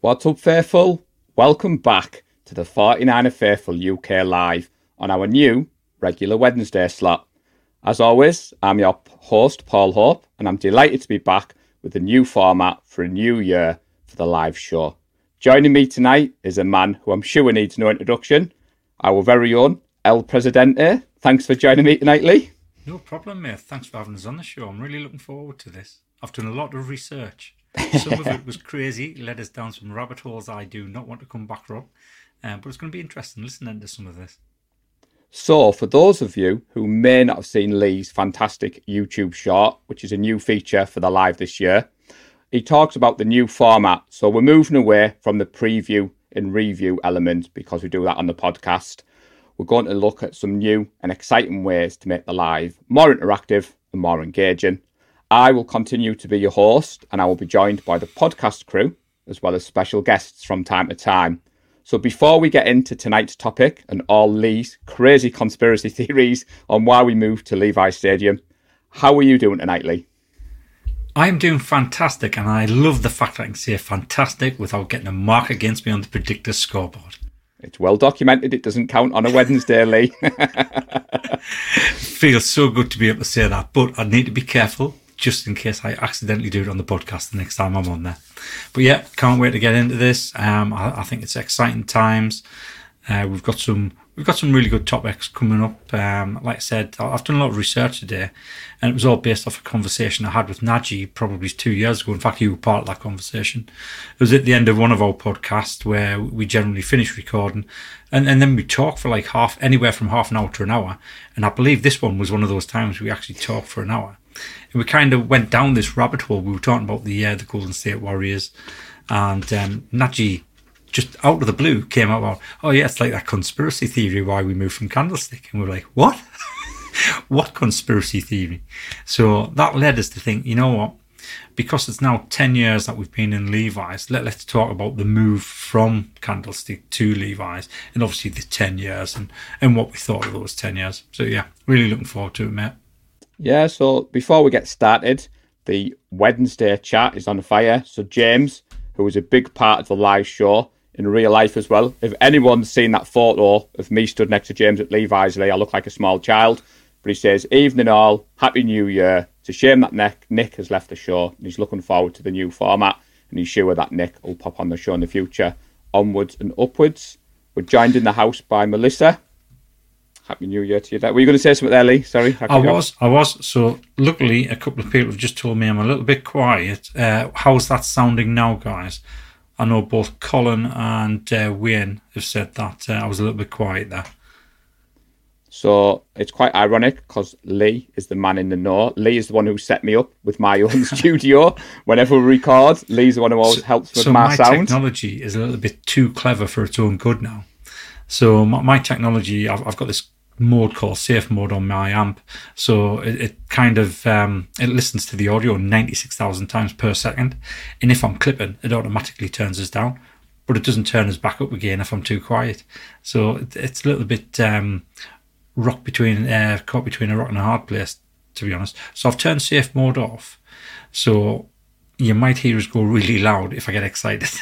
What's up, Faithful? Welcome back to the 49er Faithful UK Live on our new regular Wednesday slot. As always, I'm your host, Paul Hope, and I'm delighted to be back with a new format for a new year for the live show. Joining me tonight is a man who I'm sure needs no introduction, our very own El Presidente. Thanks for joining me tonight, Lee. No problem, mate. Thanks for having us on the show. I'm really looking forward to this. I've done a lot of research. Some of it was crazy, led us down some rabbit holes I do not want to come back from. Um, but it's going to be interesting listening to some of this. So, for those of you who may not have seen Lee's fantastic YouTube short, which is a new feature for the live this year, he talks about the new format. So, we're moving away from the preview and review element because we do that on the podcast. We're going to look at some new and exciting ways to make the live more interactive and more engaging. I will continue to be your host and I will be joined by the podcast crew as well as special guests from time to time. So before we get into tonight's topic and all Lee's crazy conspiracy theories on why we moved to Levi Stadium, how are you doing tonight, Lee? I'm doing fantastic, and I love the fact that I can say fantastic without getting a mark against me on the predictor scoreboard. It's well documented. It doesn't count on a Wednesday, Lee. Feels so good to be able to say that, but I need to be careful just in case I accidentally do it on the podcast the next time I'm on there. But yeah, can't wait to get into this. Um, I, I think it's exciting times. Uh, we've got some we've got some really good topics coming up. Um, like I said, I've done a lot of research today, and it was all based off a conversation I had with Naji probably two years ago. In fact, you were part of that conversation. It was at the end of one of our podcasts where we generally finish recording, and, and then we talk for like half anywhere from half an hour to an hour. And I believe this one was one of those times we actually talked for an hour. And we kind of went down this rabbit hole. We were talking about the uh, the Golden State Warriors, and um, Naji just out of the blue came out oh yeah, it's like that conspiracy theory why we moved from Candlestick, and we are like, what? what conspiracy theory? So that led us to think, you know what? Because it's now ten years that we've been in Levi's, let, let's talk about the move from Candlestick to Levi's, and obviously the ten years and and what we thought of those ten years. So yeah, really looking forward to it, mate. Yeah, so before we get started, the Wednesday chat is on fire. So James, who was a big part of the live show in real life as well, if anyone's seen that photo of me stood next to James at Levi's, I look like a small child. But he says, Evening all, Happy New Year. It's a shame that Nick, Nick has left the show and he's looking forward to the new format and he's sure that Nick will pop on the show in the future. Onwards and upwards. We're joined in the house by Melissa. Happy New Year to you. Were you going to say something there, Lee? Sorry. I was, I was. So luckily, a couple of people have just told me I'm a little bit quiet. Uh, how's that sounding now, guys? I know both Colin and uh, Wayne have said that uh, I was a little bit quiet there. So it's quite ironic because Lee is the man in the know. Lee is the one who set me up with my own studio. Whenever we record, Lee's the one who always helps with so my, my sound. technology is a little bit too clever for its own good now. So my, my technology, I've, I've got this mode called safe mode on my amp. So it, it kind of um, it listens to the audio ninety six thousand times per second, and if I'm clipping, it automatically turns us down, but it doesn't turn us back up again if I'm too quiet. So it, it's a little bit um, rock between uh, caught between a rock and a hard place, to be honest. So I've turned safe mode off. So you might hear us go really loud if I get excited.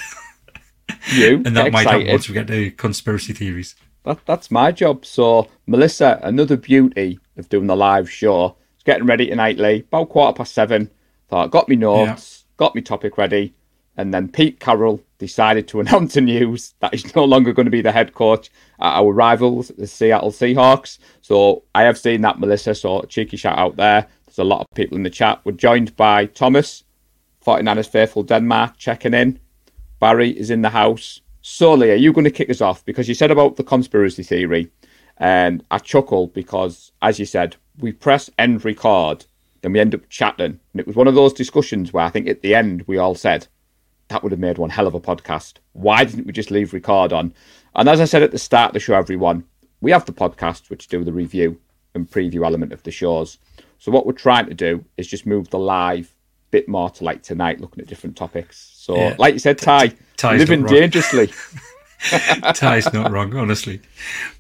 You and that might happen once we get to conspiracy theories. That, that's my job. So Melissa, another beauty of doing the live show. It's getting ready tonight, Lee. About quarter past seven. Thought got me notes, got me topic ready, and then Pete Carroll decided to announce the news that he's no longer going to be the head coach at our rivals, the Seattle Seahawks. So I have seen that, Melissa. So cheeky shout out there. There's a lot of people in the chat. We're joined by Thomas, 49ers Faithful Denmark, checking in. Barry is in the house. So, are you going to kick us off? Because you said about the conspiracy theory, and I chuckle because, as you said, we press end record, then we end up chatting. And it was one of those discussions where I think at the end we all said, that would have made one hell of a podcast. Why didn't we just leave record on? And as I said at the start of the show, everyone, we have the podcast which do the review, and preview element of the shows. So what we're trying to do is just move the live bit more to like tonight, looking at different topics. So, Yeah. like you said, Ty, Ty's living dangerously. Ty's not wrong, honestly.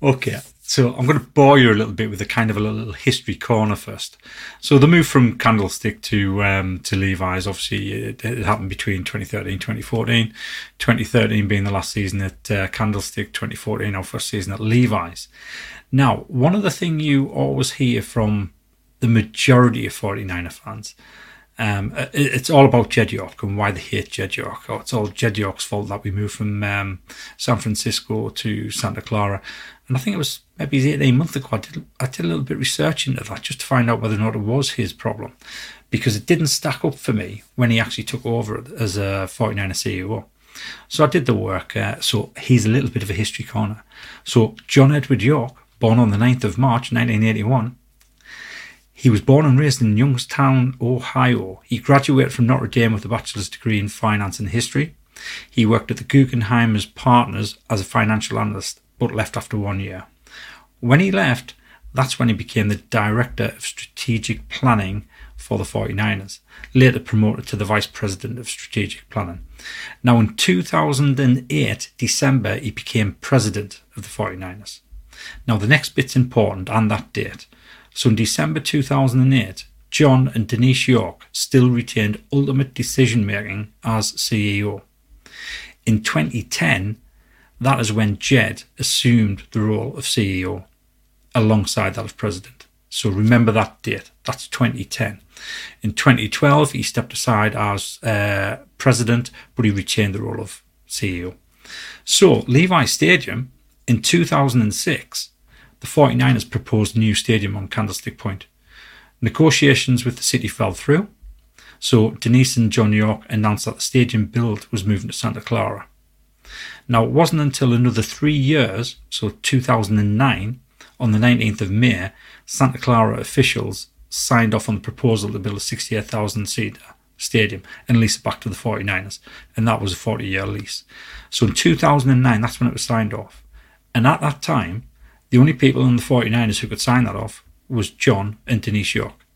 Okay, so I'm going to bore you a little bit with a kind of a little history corner first. So the move from Candlestick to um, to Levi's, obviously, it, it happened between 2013 2014. 2013 being the last season at uh, Candlestick, 2014 our first season at Levi's. Now, one of the thing you always hear from the majority of 49er fans um, it- it's all about Jed York and why they hate Jed York. Oh, it's all Jed York's fault that we moved from um, San Francisco to Santa Clara. And I think it was maybe eight, eight months ago. I did, I did a little bit of research into that just to find out whether or not it was his problem. Because it didn't stack up for me when he actually took over as a 49er CEO. So I did the work. Uh, so he's a little bit of a history corner. So John Edward York, born on the 9th of March 1981, he was born and raised in Youngstown, Ohio. He graduated from Notre Dame with a bachelor's degree in finance and history. He worked at the Guggenheim as partners as a financial analyst, but left after one year. When he left, that's when he became the director of strategic planning for the 49ers, later promoted to the vice president of strategic planning. Now, in 2008, December, he became president of the 49ers. Now, the next bit's important and that date. So, in December 2008, John and Denise York still retained ultimate decision making as CEO. In 2010, that is when Jed assumed the role of CEO alongside that of president. So remember that date. That's 2010. In 2012, he stepped aside as uh, president, but he retained the role of CEO. So Levi Stadium in 2006, the 49ers proposed new stadium on Candlestick Point. Negotiations with the city fell through. So Denise and John York announced that the stadium build was moving to Santa Clara. Now, it wasn't until another three years, so 2009, on the 19th of May, Santa Clara officials signed off on the proposal to build a 68,000 seat stadium and lease it back to the 49ers. And that was a 40 year lease. So in 2009, that's when it was signed off. And at that time, the only people in the 49ers who could sign that off was John and Denise York.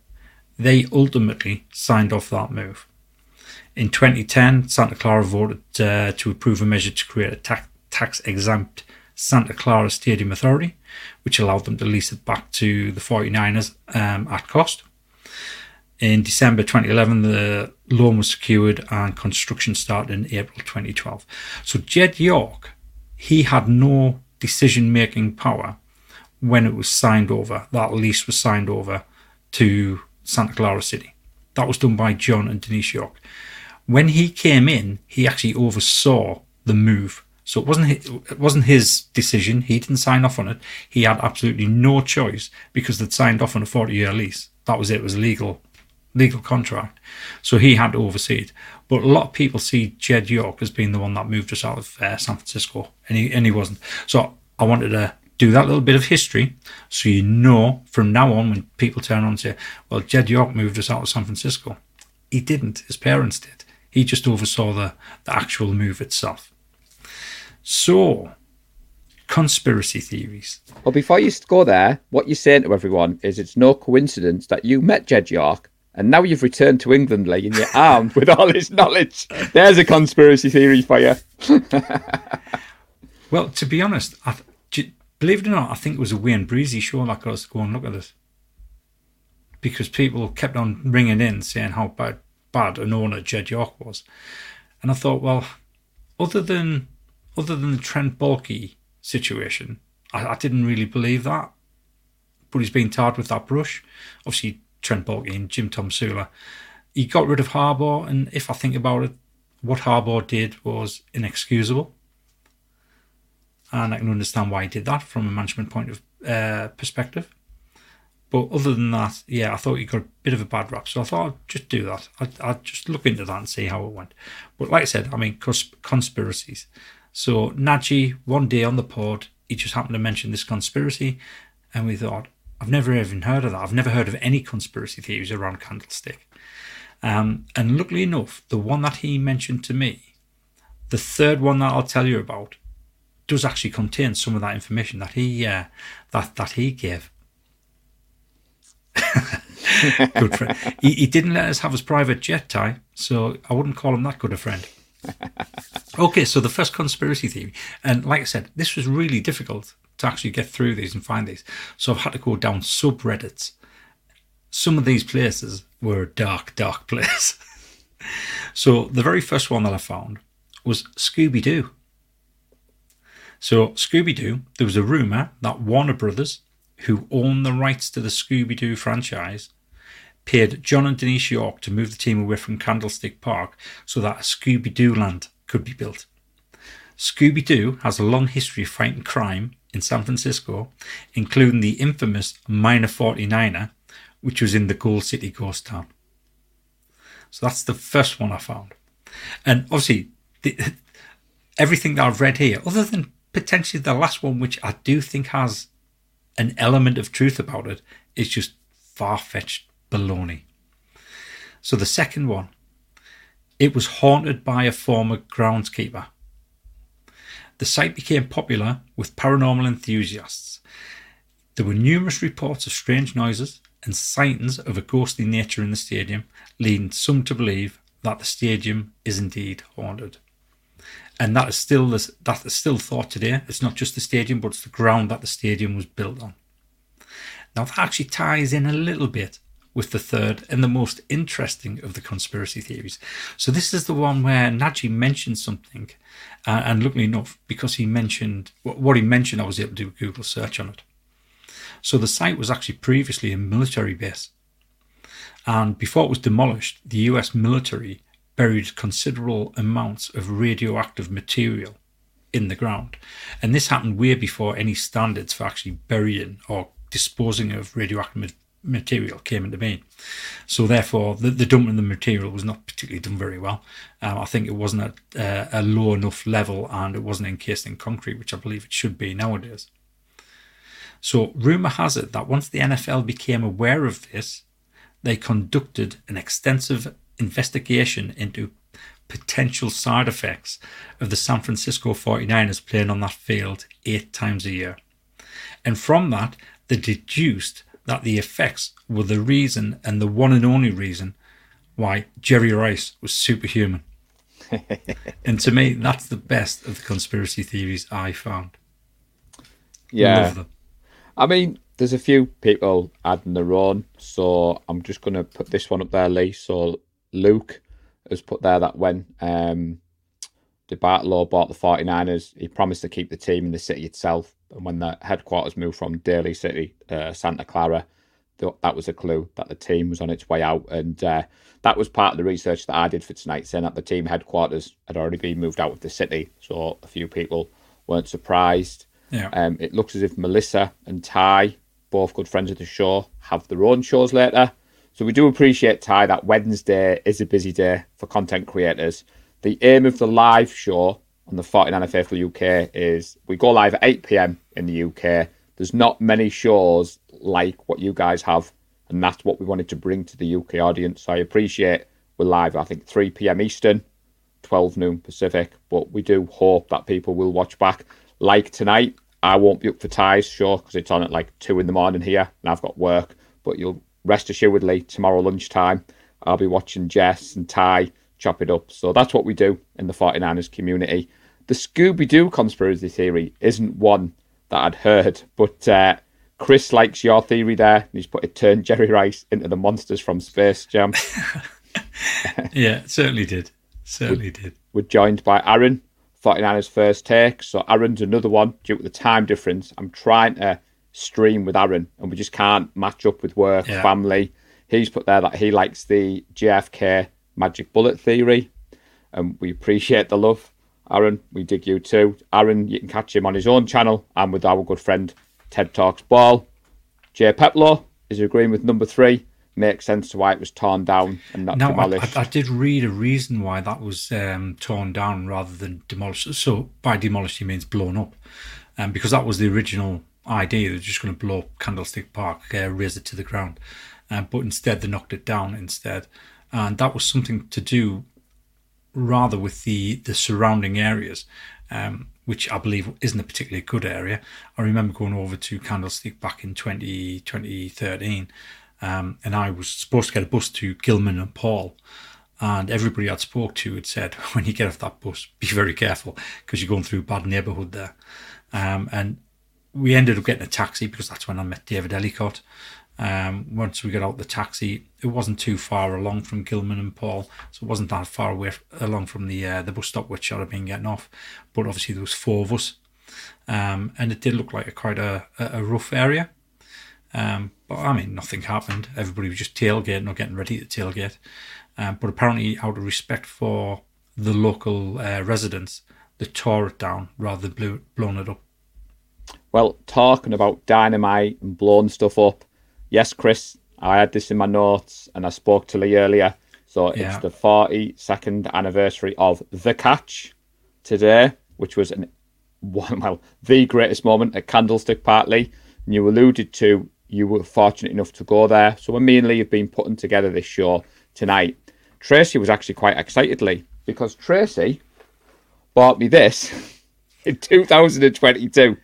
They ultimately signed off that move. In 2010, Santa Clara voted uh, to approve a measure to create a ta- tax exempt Santa Clara Stadium Authority, which allowed them to lease it back to the 49ers um, at cost. In December 2011, the loan was secured and construction started in April 2012. So Jed York, he had no decision making power when it was signed over. That lease was signed over to Santa Clara City. That was done by John and Denise York. When he came in, he actually oversaw the move. So it wasn't his, it wasn't his decision. He didn't sign off on it. He had absolutely no choice because they'd signed off on a 40 year lease. That was it. It was a legal legal contract. So he had to oversee it. But a lot of people see Jed York as being the one that moved us out of uh, San Francisco, and he, and he wasn't. So I wanted to do that little bit of history so you know from now on when people turn on and say, well, Jed York moved us out of San Francisco. He didn't. His parents did. He just oversaw the, the actual move itself. So, conspiracy theories. Well, before you go there, what you're saying to everyone is it's no coincidence that you met Jed York and now you've returned to England, Lee, and you're armed with all his knowledge. There's a conspiracy theory for you. Well, to be honest, I th- believe it or not, I think it was a Wayne Breezy show that got us to look at this. Because people kept on ringing in saying how bad, bad an owner Jed York was. And I thought, well, other than other than the Trent Baalke situation, I, I didn't really believe that. But he's been tarred with that brush. Obviously, Trent Baalke and Jim Tomsula. He got rid of Harbaugh, and if I think about it, what Harbaugh did was inexcusable and I can understand why he did that from a management point of uh, perspective. But other than that, yeah, I thought he got a bit of a bad rap, so I thought I'd just do that. I'd, I'd just look into that and see how it went. But like I said, I mean, cons- conspiracies. So Naji, one day on the pod, he just happened to mention this conspiracy, and we thought, I've never even heard of that. I've never heard of any conspiracy theories around Candlestick. Um, and luckily enough, the one that he mentioned to me, the third one that I'll tell you about, does actually contain some of that information that he uh, that that he gave. good friend. He, he didn't let us have his private jet, Ty, so I wouldn't call him that good a friend. okay, so the first conspiracy theory, and like I said, this was really difficult to actually get through these and find these. So I've had to go down subreddits. Some of these places were a dark, dark place. so the very first one that I found was Scooby Doo. So Scooby Doo, there was a rumor that Warner Brothers, who own the rights to the Scooby Doo franchise, paid John and Denise York to move the team away from Candlestick Park so that a Scooby Doo land could be built. Scooby Doo has a long history of fighting crime in San Francisco, including the infamous Miner 49er, which was in the Gold City ghost town. So that's the first one I found. And obviously, the, everything that I've read here, other than potentially the last one, which I do think has an element of truth about it, is just far fetched baloney. So the second one, it was haunted by a former groundskeeper. The site became popular with paranormal enthusiasts. There were numerous reports of strange noises and sightings of a ghostly nature in the stadium, leading some to believe that the stadium is indeed haunted. And that is still this, that is still thought today. It's not just the stadium, but it's the ground that the stadium was built on. Now that actually ties in a little bit with the third and the most interesting of the conspiracy theories. So this is the one where Naji mentioned something, uh, and luckily enough, because he mentioned what he mentioned, I was able to do a Google search on it. So the site was actually previously a military base, and before it was demolished, the U.S. military buried considerable amounts of radioactive material in the ground, and this happened way before any standards for actually burying or disposing of radioactive material came into being. So therefore, the, the dumping of the material was not particularly done very well. Um, I think it wasn't at uh, a low enough level, and it wasn't encased in concrete, which I believe it should be nowadays. So rumor has it that once the NFL became aware of this, they conducted an extensive investigation into potential side effects of the San Francisco 49ers playing on that field eight times a year. And from that, they deduced that the effects were the reason and the one and only reason why Jerry Rice was superhuman. and to me, that's the best of the conspiracy theories I found. Yeah. I mean, there's a few people adding their own, so I'm just going to put this one up there, Lee. So Luke has put there that when um, DeBartolo bought the 49ers, he promised to keep the team in the city itself and when the headquarters moved from Daly City, uh, Santa Clara, that was a clue that the team was on its way out. And uh, that was part of the research that I did for tonight, saying that the team headquarters had already been moved out of the city. So a few people weren't surprised. Yeah. Um, it looks as if Melissa and Ty, both good friends of the show, have their own shows later. So we do appreciate, Ty, that Wednesday is a busy day for content creators. The aim of the live show on the 49 Faithful UK is we go live at 8 pm in the UK. There's not many shows like what you guys have, and that's what we wanted to bring to the UK audience. So I appreciate we're live, I think 3 pm Eastern, 12 noon Pacific, but we do hope that people will watch back. Like tonight, I won't be up for Ty's show because it's on at like 2 in the morning here, and I've got work, but you'll rest assuredly tomorrow lunchtime. I'll be watching Jess and Ty chop it up. So that's what we do in the 49ers community. The Scooby Doo conspiracy theory isn't one that I'd heard, but uh, Chris likes your theory there. He's put it turned Jerry Rice into the monsters from Space Jam. yeah, certainly did. Certainly we, did. We're joined by Aaron, 49ers first take. So Aaron's another one due to the time difference. I'm trying to stream with Aaron and we just can't match up with work, yeah. family. He's put there that he likes the JFK magic bullet theory, and we appreciate the love. Aaron, we dig you too. Aaron, you can catch him on his own channel and with our good friend Ted Talks Ball. Jay Peplow is agreeing with number three. Makes sense to why it was torn down and not now, demolished. I, I, did read a reason why that was um, torn down rather than demolished. So by demolished, he means blown up, um, because that was the original idea. They're just going to blow Candlestick Park, uh, raze it to the ground, uh, but instead they knocked it down instead and that was something to do rather with the the surrounding areas, um, which I believe isn't a particularly good area. I remember going over to Candlestick back in 20, 2013, um, and I was supposed to get a bus to Gilman and Paul. And everybody I'd spoke to had said, when you get off that bus, be very careful because you're going through a bad neighbourhood there. Um, and we ended up getting a taxi because that's when I met David Ellicott. Um, once we got out the taxi, it wasn't too far along from Gilman and Paul, so it wasn't that far away along from the uh, the bus stop which I'd have been getting off. But obviously there was four of us, um, and it did look like a quite a, a rough area. Um, but I mean, nothing happened. Everybody was just tailgating or getting ready to tailgate. Um, but apparently, out of respect for the local uh, residents, they tore it down rather than blew, blown it up. Well, talking about dynamite and blowing stuff up, yes, Chris, I had this in my notes and I spoke to Lee earlier. So Yeah. it's the 42nd anniversary of The Catch today, which was an one, well, the greatest moment at Candlestick Park, Lee. And you alluded to you were fortunate enough to go there. So when me and Lee have been putting together this show tonight, Tracy was actually quite excited, Lee, because Tracy bought me this in 2022.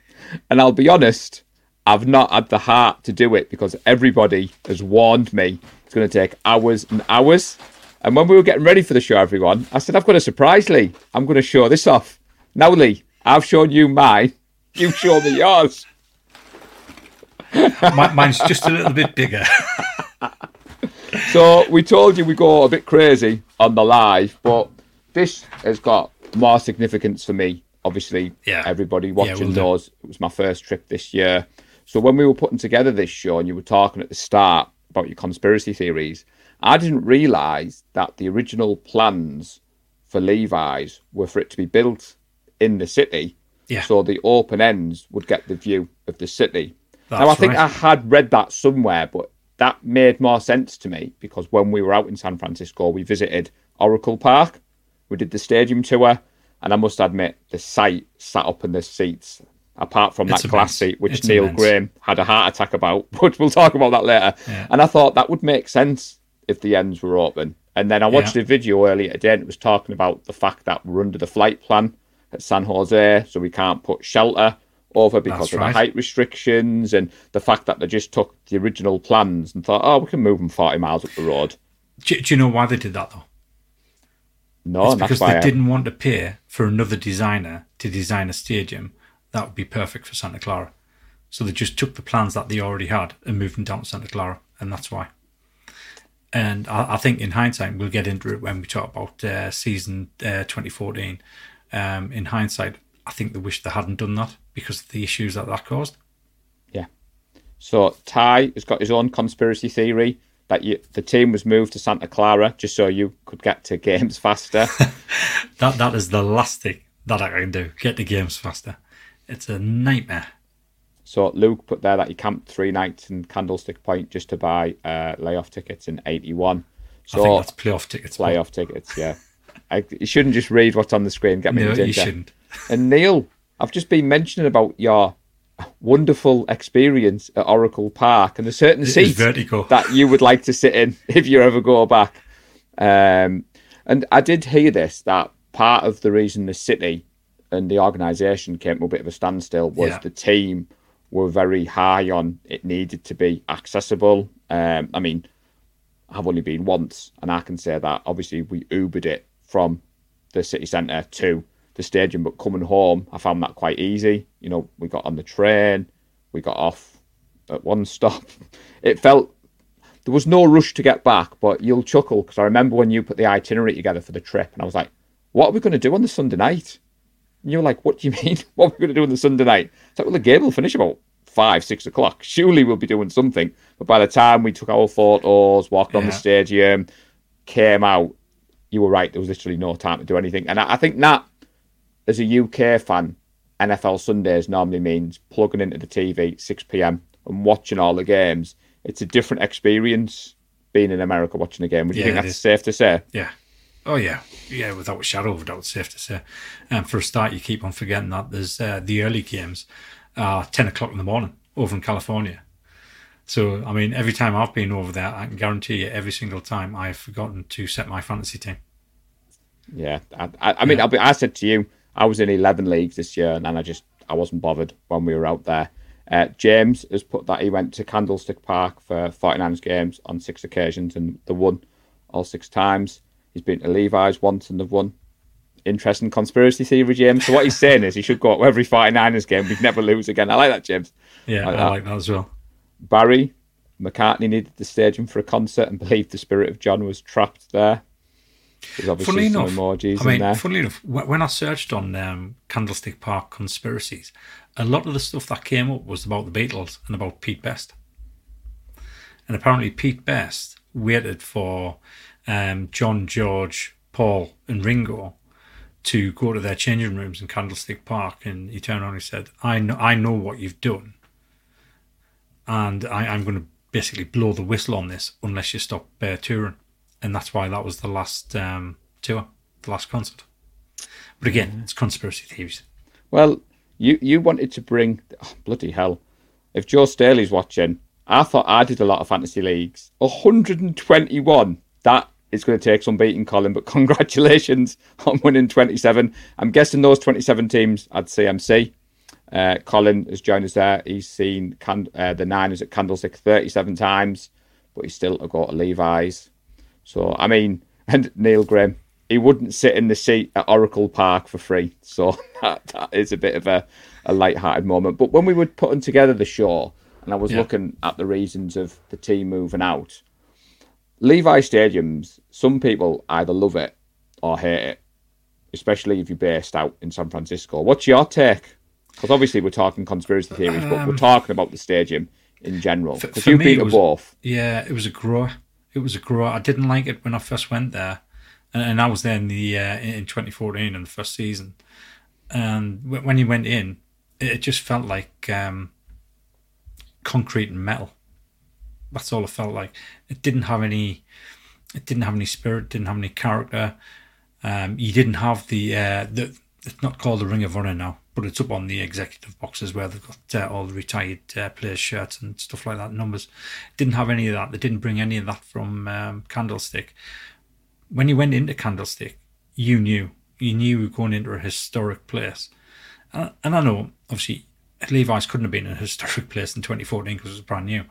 And I'll be honest, I've not had the heart to do it because everybody has warned me it's going to take hours and hours. And when we were getting ready for the show, everyone, I said, I've got a surprise, Lee. I'm going to show this off. Now, Lee, I've shown you mine. You show me yours. Mine's just a little bit bigger. So we told you we go a bit crazy on the live, but this has got more significance for me. Obviously, Yeah. everybody Yeah, watching will knows it was my first trip this year. So when we were putting together this show and you were talking at the start about your conspiracy theories, I didn't realise that the original plans for Levi's were for it to be built in the city. Yeah. So the open ends would get the view of the city. now I think right. I had read that somewhere, but that made more sense to me because when we were out in San Francisco, we visited Oracle Park. We did the stadium tour, and I must admit, the site sat up in the seats. Apart from It's that glass immense. seat, which It's Neil immense. Graham had a heart attack about, but we'll talk about that later. Yeah. And I thought that would make sense if the ends were open. And then I watched Yeah. a video earlier today, and it was talking about the fact that we're under the flight plan at San Jose, so we can't put shelter over because That's of right. the height restrictions and the fact that they just took the original plans and thought, oh, we can move them 40 miles up the road. do, do you know why they did that though? No, It's because they I- didn't want to pay for another designer to design a stadium that would be perfect for Santa Clara. So they just took the plans that they already had and moved them down to Santa Clara, and that's why. And I, I think in hindsight, we'll get into it when we talk about uh, season uh, 2014. Um, in hindsight, I think they wish they hadn't done that because of the issues that that caused. Yeah. So Ty has got his own conspiracy theory that you, the team was moved to Santa Clara just so you could get to games faster. That that is the last thing that I can do. Get the games faster. It's a nightmare. so Luke put there that he camped three nights in Candlestick Point just to buy uh, layoff tickets in 81. So I think that's playoff tickets. but- playoff tickets, yeah. I, you shouldn't just read what's on the screen. Get me No, you shouldn't. And Neil, I've just been mentioning about your wonderful experience at Oracle Park and a certain It is seat vertigo. that you would like to sit in if you ever go back. Um, and I did hear this that part of the reason the city and the organisation came to a bit of a standstill was Yeah. the team were very high on it needed to be accessible. Um, I mean, I've only been once, and I can say that obviously we Ubered it from the city centre to the stadium, but coming home, I found that quite easy. You know, we got on the train, we got off at one stop. It felt there was no rush to get back, but you'll chuckle because I remember when you put the itinerary together for the trip, and I was like, "What are we going to do on the Sunday night?" And you were like, "What do you mean? What are we going to do on the Sunday night?" It's like, "Well, the game will finish about five, six o'clock. Surely we'll be doing something." But by the time we took our photos, walked on the stadium, came out, you were right. There was literally no time to do anything, and I, I think that, as a UK fan, NFL Sundays normally means plugging into the TV 6 p.m. and watching all the games. It's a different experience being in America watching a game. Would you Yeah, think that's is. safe to say? Yeah. Oh yeah, yeah. Without a shadow of a doubt, safe to say. And for a start, you keep on forgetting that there's uh, the early games are ten o'clock in the morning over in California. So I mean, every time I've been over there, I can guarantee you, every single time I've forgotten to set my fantasy team. Yeah, I, I, I mean, I'll be, I said to you, I was in eleven leagues this year, and I just I wasn't bothered when we were out there. Uh, James has put that he went to Candlestick Park for 49ers games on six occasions and they won all six times. He's been to Levi's once and they've won. Interesting conspiracy theory, James. So what he's saying is he should go to every 49ers game. We'd never lose again. I like that, James. Yeah, Like I that. like that as well. Barry McCartney needed the stadium for a concert and believed the spirit of John was trapped there. There's obviously Funnily some enough, emojis I mean, in there. funnily enough, when I searched on um, Candlestick Park conspiracies, a lot of the stuff that came up was about the Beatles and about Pete Best. And apparently, Pete Best waited for um, John, George, Paul, and Ringo to go to their changing rooms in Candlestick Park, and he turned around and he said, "I know, I know what you've done, and I, I'm going to basically blow the whistle on this unless you stop uh, touring." And that's why that was the last um, tour, the last concert. But again, it's conspiracy theories. Well, you you wanted to bring oh, bloody hell. If Joe Staley's watching, I thought I did a lot of fantasy leagues. 121. That is going to take some beating, Colin. But congratulations on winning 27. I'm guessing those 27 teams had CMC. Uh, Colin has joined us there. He's seen can- uh, the Niners at Candlestick 37 times, but he's still a go to Levi's. So I mean, and Neil Graham, he wouldn't sit in the seat at Oracle Park for free. So that, that is a bit of a, a light-hearted moment. But when we were putting together the show, and I was Yeah. looking at the reasons of the team moving out, Levi Stadiums, some people either love it or hate it, especially if you're based out in San Francisco. What's your take? Because obviously we're talking conspiracy theories, but we're talking about the stadium in general. Because Um, you've been to both. Yeah, it was a grower. It was a grower. I didn't like it when I first went there, and, and I was there in the uh, in 2014 in the first season. And wh- when you went in, it it just felt like um, concrete and metal. That's all it felt like. It didn't have any. It didn't have any spirit. Didn't have any character. Um, you didn't have the uh, the. It's not called the Ring of Honor now, but it's up on the executive boxes where they've got uh, all the retired uh, players' shirts and stuff like that. Numbers didn't have any of that. They didn't bring any of that from um, Candlestick. When you went into Candlestick, you knew you knew you were going into a historic place, and, and I know obviously Levi's couldn't have been a historic place in 2014 because it was brand new,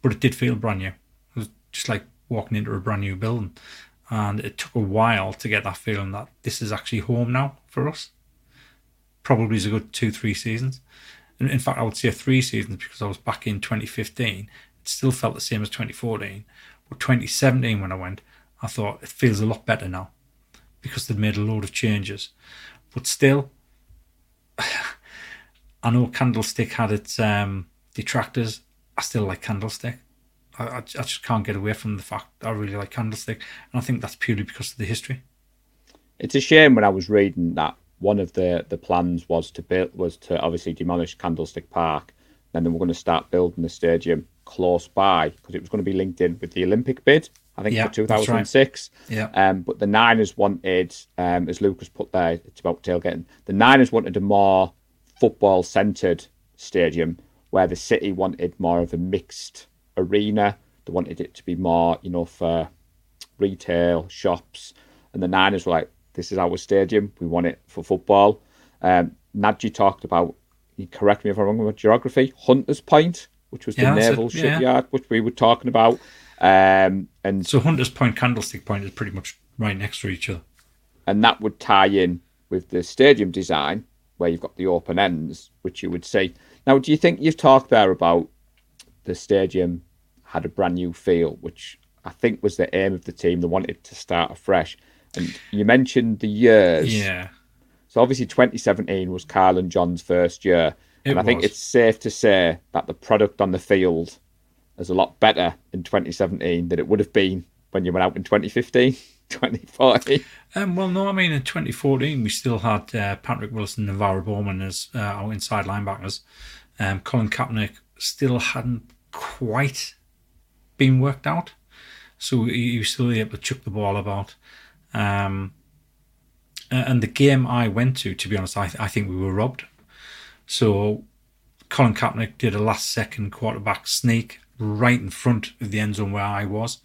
but it did feel brand new. It was just like walking into a brand new building, and it took a while to get that feeling that this is actually home now for us. Probably is a good two three seasons. In, in fact, I would say three seasons because I was back in 2015. It still felt the same as 2014, but 2017 when I went, I thought it feels a lot better now because they'd made a load of changes. But still, I know Candlestick had its um, detractors. I still like Candlestick. I, I, I just can't get away from the fact I really like Candlestick, and I think that's purely because of the history. It's a shame when I was reading that one of the, the plans was to build was to obviously demolish Candlestick Park. Then they were going to start building the stadium close by because it was going to be linked in with the Olympic bid. I think Yeah, for that's right. 2006. Yeah. Um, but the Niners wanted, um, as Lucas put there, it's about tailgating. The Niners wanted a more football centered stadium where the city wanted more of a mixed arena. They wanted it to be more, you know, for retail shops. And the Niners were like, "This is our stadium. We want it for football." Um, Naji talked about. You correct me if I'm wrong about geography. Hunters Point, which was the Yeah, it, naval yeah. shipyard, which we were talking about. Um, and So Hunter's Point, Candlestick Point is pretty much right next to each other. and that would tie in with the stadium design where you've got the open ends, which you would see. Now, do you think you've talked there about the stadium had a brand new feel, which I think was the aim of the team? They wanted to start afresh. And you mentioned the years. Yeah. So obviously, 2017 was Carl and John's first year, It and I think it's safe to say that the product on the field is a lot better in 2017 than it would have been when you went out in 2015, 2014. Um, well, no, I mean, in 2014, we still had uh, Patrick Wilson and NaVorro Bowman as uh, our inside linebackers. Um, Colin Kaepernick still hadn't quite been worked out. So he was still able to chuck the ball about. Um, and the game I went to, to be honest, I, th- I think we were robbed. So Colin Kaepernick did a last second quarterback sneak right in front of the end zone where I was.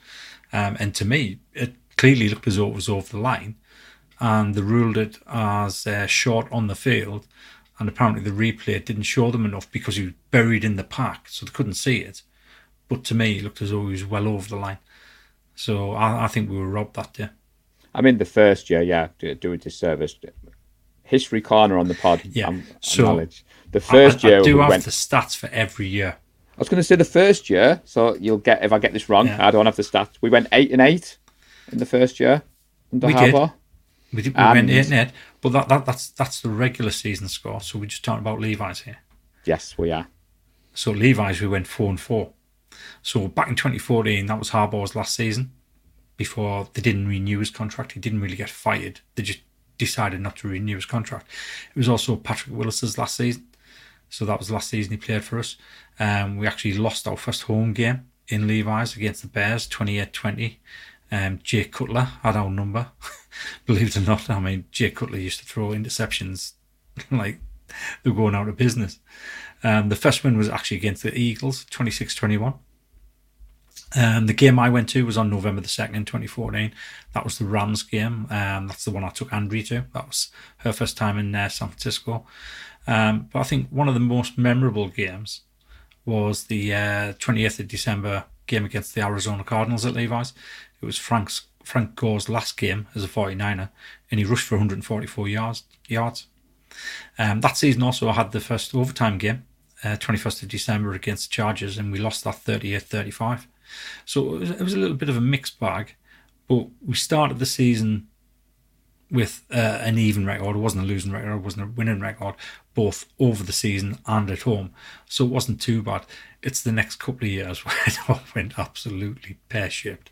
Um, and to me, it clearly looked as though it was over the line. And they ruled it as uh, short on the field and apparently the replay didn't show them enough because he was buried in the pack, so they couldn't see it. But to me, it looked as though he was well over the line. So I, I think we were robbed that day. I mean, the first year, yeah, do, do a disservice. History corner on the pod. Yeah. um, So, knowledge. the first I, I year do we have went. the stats for every year. I was going to say the first year, so you'll get if I get this wrong. Yeah. I don't have the stats. We went eight and eight in the first year under We did. Harbaugh. We, did, we And- went eight and eight, but that, that that's that's the regular season score. So we're just talking about Levi's here. Yes, we are. So Levi's, we went four and four. So back in 2014, that was Harbaugh's last season. Before they didn't renew his contract, he didn't really get fired. They just decided not to renew his contract. It was also Patrick Willis's last season. So that was the last season he played for us. Um, we actually lost our first home game in Levi's against the Bears, 28-20. Um, Jay Cutler had our number. Believe it or not, I mean, Jay Cutler used to throw interceptions like they're going out of business. Um, the first win was actually against the Eagles, 26-21. Um, the game I went to was on November the 2nd, 2014. That was the Rams game. Um, that's the one I took Andrea to. That was her first time in uh, San Francisco. Um, but I think one of the most memorable games was the uh, 28th of December game against the Arizona Cardinals at Levi's. It was Frank's Frank Gore's last game as a 49er, and he rushed for 144 yards. yards. Um, that season also I had the first overtime game, uh, 21st of December against the Chargers, and we lost that 38-35. So it was, it was a little bit of a mixed bag, but we started the season with uh, an even record. It wasn't a losing record, it wasn't a winning record, both over the season and at home. So it wasn't too bad. It's the next couple of years where it all went absolutely pear shaped.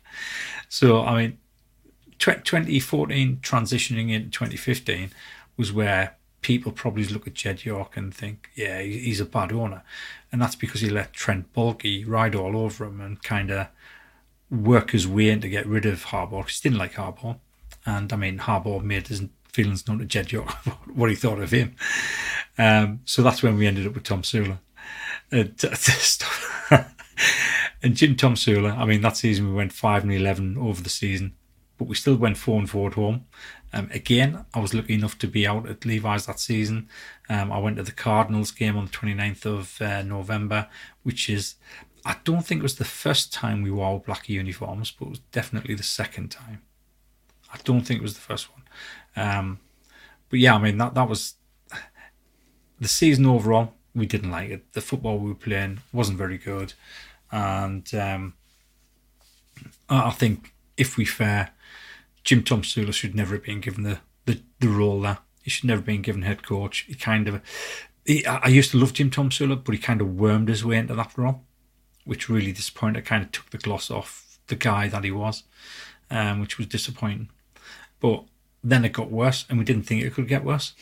So, I mean, 2014 transitioning into 2015 was where people probably look at Jed York and think, yeah, he's a bad owner. And that's because he let Trent Baalke ride all over him and kind of work his way in to get rid of Harbaugh. 'cause He didn't like Harbaugh. And I mean, Harbaugh made his feelings known to Jed York what he thought of him. Um, so that's when we ended up with Tomsula. Uh, and Jim Tomsula, I mean, that season we went 5 and 11 over the season, but we still went 4 and 4 at home. Um, again, I was lucky enough to be out at Levi's that season. Um, I went to the Cardinals game on the 29th of uh, November, which is, I don't think it was the first time we wore black uniforms, but it was definitely the second time. I don't think it was the first one. Um, but yeah, I mean, that, that was the season overall. We didn't like it. The football we were playing wasn't very good. And um, I think if we fair, Jim Tomsula should never have been given the, the, the role there. He should never have been given head coach. He kind of, he, I used to love Jim Tomsula, but he kind of wormed his way into that role, which really disappointed. Kind of took the gloss off the guy that he was, um, which was disappointing. But then it got worse, and we didn't think it could get worse.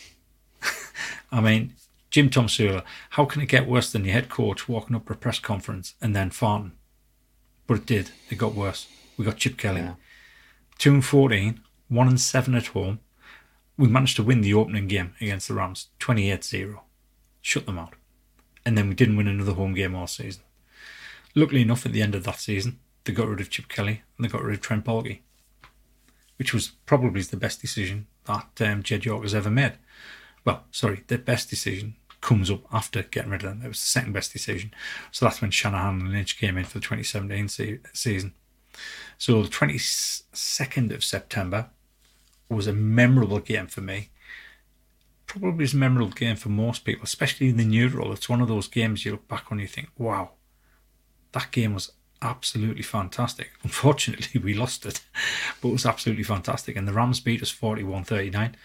I mean, Jim Tomsula, how can it get worse than your head coach walking up for a press conference and then farting? But it did. It got worse. We got Chip Kelly. Yeah. 2 and 14, 1 and 7 at home. We managed to win the opening game against the Rams 28 0. Shut them out. And then we didn't win another home game all season. Luckily enough, at the end of that season, they got rid of Chip Kelly and they got rid of Trent Baalke, which was probably the best decision that um, Jed York has ever made. Well, sorry, the best decision comes up after getting rid of them. It was the second best decision. So that's when Shanahan and Lynch came in for the 2017 se- season. So the 22nd of September was a memorable game for me. Probably as memorable game for most people, especially in the neutral. It's one of those games you look back on and you think, wow, that game was absolutely fantastic. Unfortunately, we lost it, but it was absolutely fantastic. And the Rams beat us 41 39.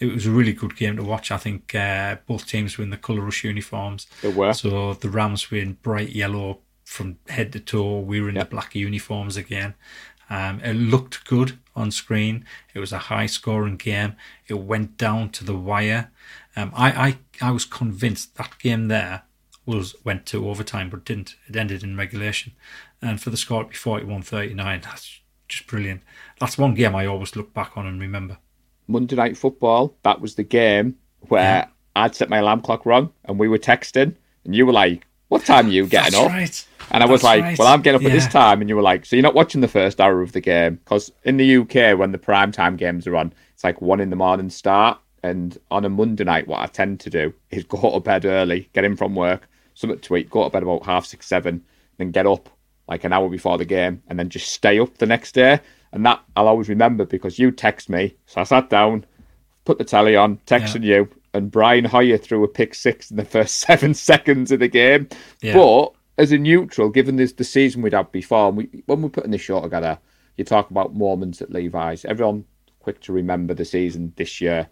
It was a really good game to watch. I think uh, both teams were in the colour rush uniforms. They were. So the Rams were in bright yellow from head to toe. We were in Yep. the black uniforms again. Um, it looked good on screen. It was a high scoring game. It went down to the wire. Um, I, I, I was convinced that game there was went to overtime, but didn't. It ended in regulation. And for the score to be 41 39, that's just brilliant. That's one game I always look back on and remember. Monday Night Football, that was the game where Yeah. I'd set my alarm clock wrong and we were texting and you were like, What time are you getting That's up? right. And I was That's like, right. Well, I'm getting up at this time. And you were like, So you're not watching the first hour of the game? Because in the UK, when the prime time games are on, it's like one in the morning start. And on a Monday night, what I tend to do is go to bed early, get in from work, something to eat, go to bed about half six, seven, then get up like an hour before the game, and then just stay up the next day. And that I'll always remember because you text me. So I sat down, put the telly on, texting yeah. you, and Brian Hoyer threw a pick six in the first seven seconds of the game. Yeah. But as a neutral, given this the season we'd had before, we, when we're putting this show together, you talk about moments at Levi's. Everyone quick to remember the season this year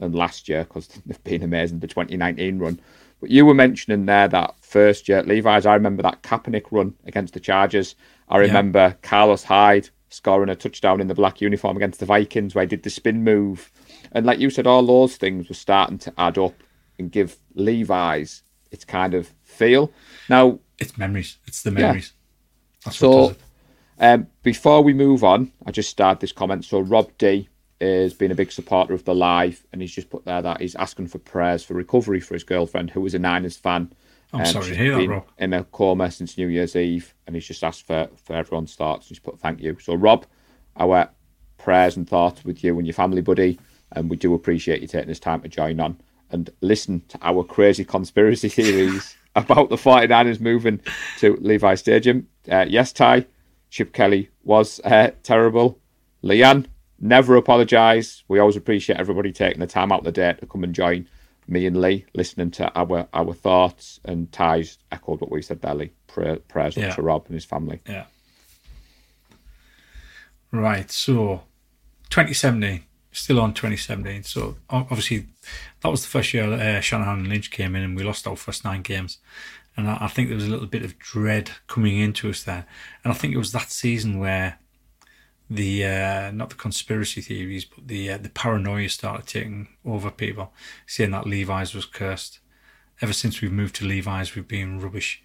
and last year because they've been amazing. The 2019 run, but you were mentioning there that first year at Levi's. I remember that Kaepernick run against the Chargers. I remember yeah. Carlos Hyde scoring a touchdown in the black uniform against the Vikings, where he did the spin move. And like you said, all those things were starting to add up and give Levi's its kind of feel. Now, it's memories. It's the memories. Yeah. so, um, before we move on, I just started this comment. So, Rob D has been a big supporter of the live, and he's just put there that he's asking for prayers for recovery for his girlfriend, who was a Niners fan. I'm um, sorry to hear that, Rob. In a coma since New Year's Eve, and he's just asked for, for everyone's thoughts. He's put thank you. So, Rob, our prayers and thoughts with you and your family, buddy, and we do appreciate you taking this time to join on and listen to our crazy conspiracy theories about the 49ers moving to Levi Stadium. Uh, yes, Ty, Chip Kelly was uh, terrible. Leanne, never apologise. We always appreciate everybody taking the time out of the day to come and join me and Lee, listening to our our thoughts. And Ty's echoed what we said there, Lee. Prayer, prayers yeah. up to Rob and his family. Yeah. Right. So, 2017, still on 2017. So, obviously, that was the first year uh, Shanahan and Lynch came in and we lost our first nine games. And I, I think there was a little bit of dread coming into us there. And I think it was that season where the uh, not the conspiracy theories, but the uh, the paranoia started taking over people, saying that Levi's was cursed. Ever since we've moved to Levi's, we've been rubbish.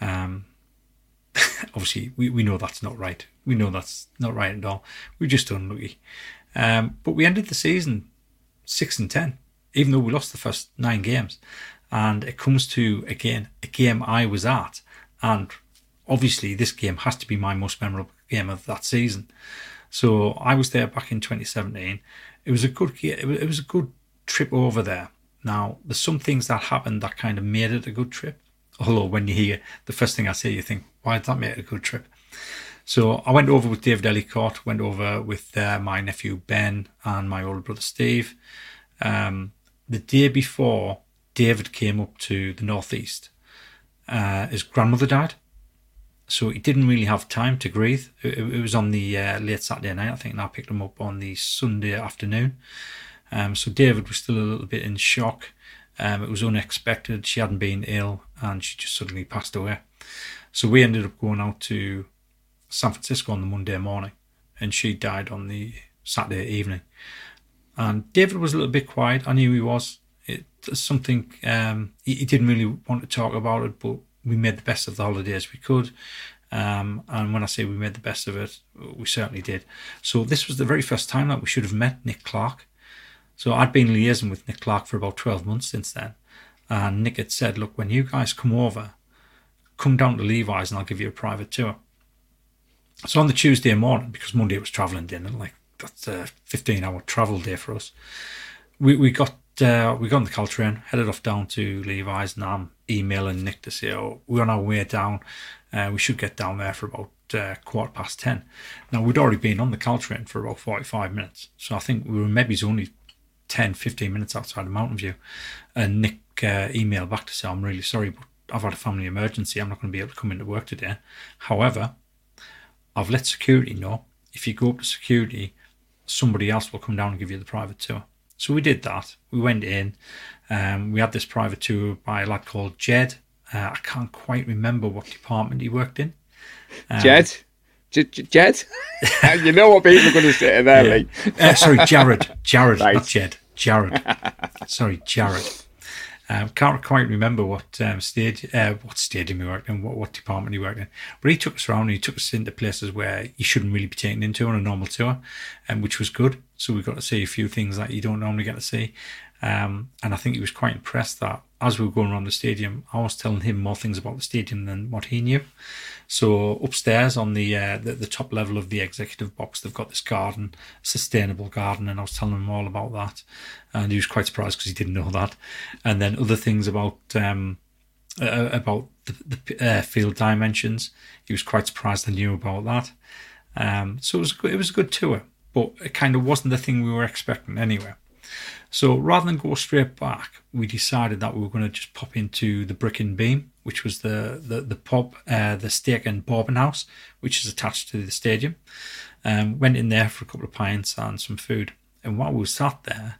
Um, obviously, we, we know that's not right. We know that's not right at all. We're just unlucky. Um, but we ended the season six and ten, even though we lost the first nine games. And it comes to again a game I was at, and obviously this game has to be my most memorable game of that season. So I was there back in 2017. It was a good it was a good trip over there. Now there's some things that happened that kind of made it a good trip. Although when you hear the first thing I say, you think, why did that make it a good trip? So I went over with David Ellicott, went over with uh, my nephew Ben and my older brother Steve. Um, the day before, David came up to the northeast. Uh, his grandmother died, so he didn't really have time to grieve. It, it was on the uh, late Saturday night, I think, and I picked him up on the Sunday afternoon. Um, so David was still a little bit in shock. Um, it was unexpected. She hadn't been ill, and she just suddenly passed away. So we ended up going out to San Francisco on the Monday morning, and she died on the Saturday evening. And David was a little bit quiet. I knew he was. It's something um, he, he didn't really want to talk about it, but we made the best of the holidays we could. Um, and when I say we made the best of it, we certainly did. So this was the very first time that we should have met Nick Clark. So I'd been liaising with Nick Clark for about 12 months since then. And Nick had said, look, when you guys come over, come down to Levi's and I'll give you a private tour. So on the Tuesday morning, because Monday it was travelling and like that's a 15 hour travel day for us, we, we got uh, we got on the Caltrain, headed off down to Levi's, and I'm emailing Nick to say, oh, we're on our way down. Uh, we should get down there for about uh, quarter past 10. Now, we'd already been on the Caltrain for about 45 minutes. So I think we were maybe only 10, 15 minutes outside of Mountain View. And Nick uh, emailed back to say, I'm really sorry, but I've had a family emergency. I'm not going to be able to come into work today. However, I've let security know if you go up to security, somebody else will come down and give you the private tour. So we did that. We went in. Um, we had this private tour by a lad called Jed. Uh, I can't quite remember what department he worked in. Um, Jed? J- J- Jed? you know what people are going to say there, yeah. Lee. uh, sorry, Jared. Jared, right. not Jed. Jared. sorry, Jared. Um, can't quite remember what um, stage, uh, what stadium he worked in, what, what department he worked in. But he took us around. and he took us into places where you shouldn't really be taken into on a normal tour, um, which was good. So we got to see a few things that you don't normally get to see. Um, and I think he was quite impressed that as we were going around the stadium, I was telling him more things about the stadium than what he knew. So upstairs on the, uh, the the top level of the executive box, they've got this garden, sustainable garden, and I was telling him all about that, and he was quite surprised because he didn't know that. And then other things about um, uh, about the, the uh, field dimensions, he was quite surprised I knew about that. Um, so it was it was a good tour, but it kind of wasn't the thing we were expecting anyway. So rather than go straight back, we decided that we were going to just pop into the Brick and Beam, which was the the the pub, uh, the steak and bourbon house, which is attached to the stadium. Um, went in there for a couple of pints and some food. And while we sat there,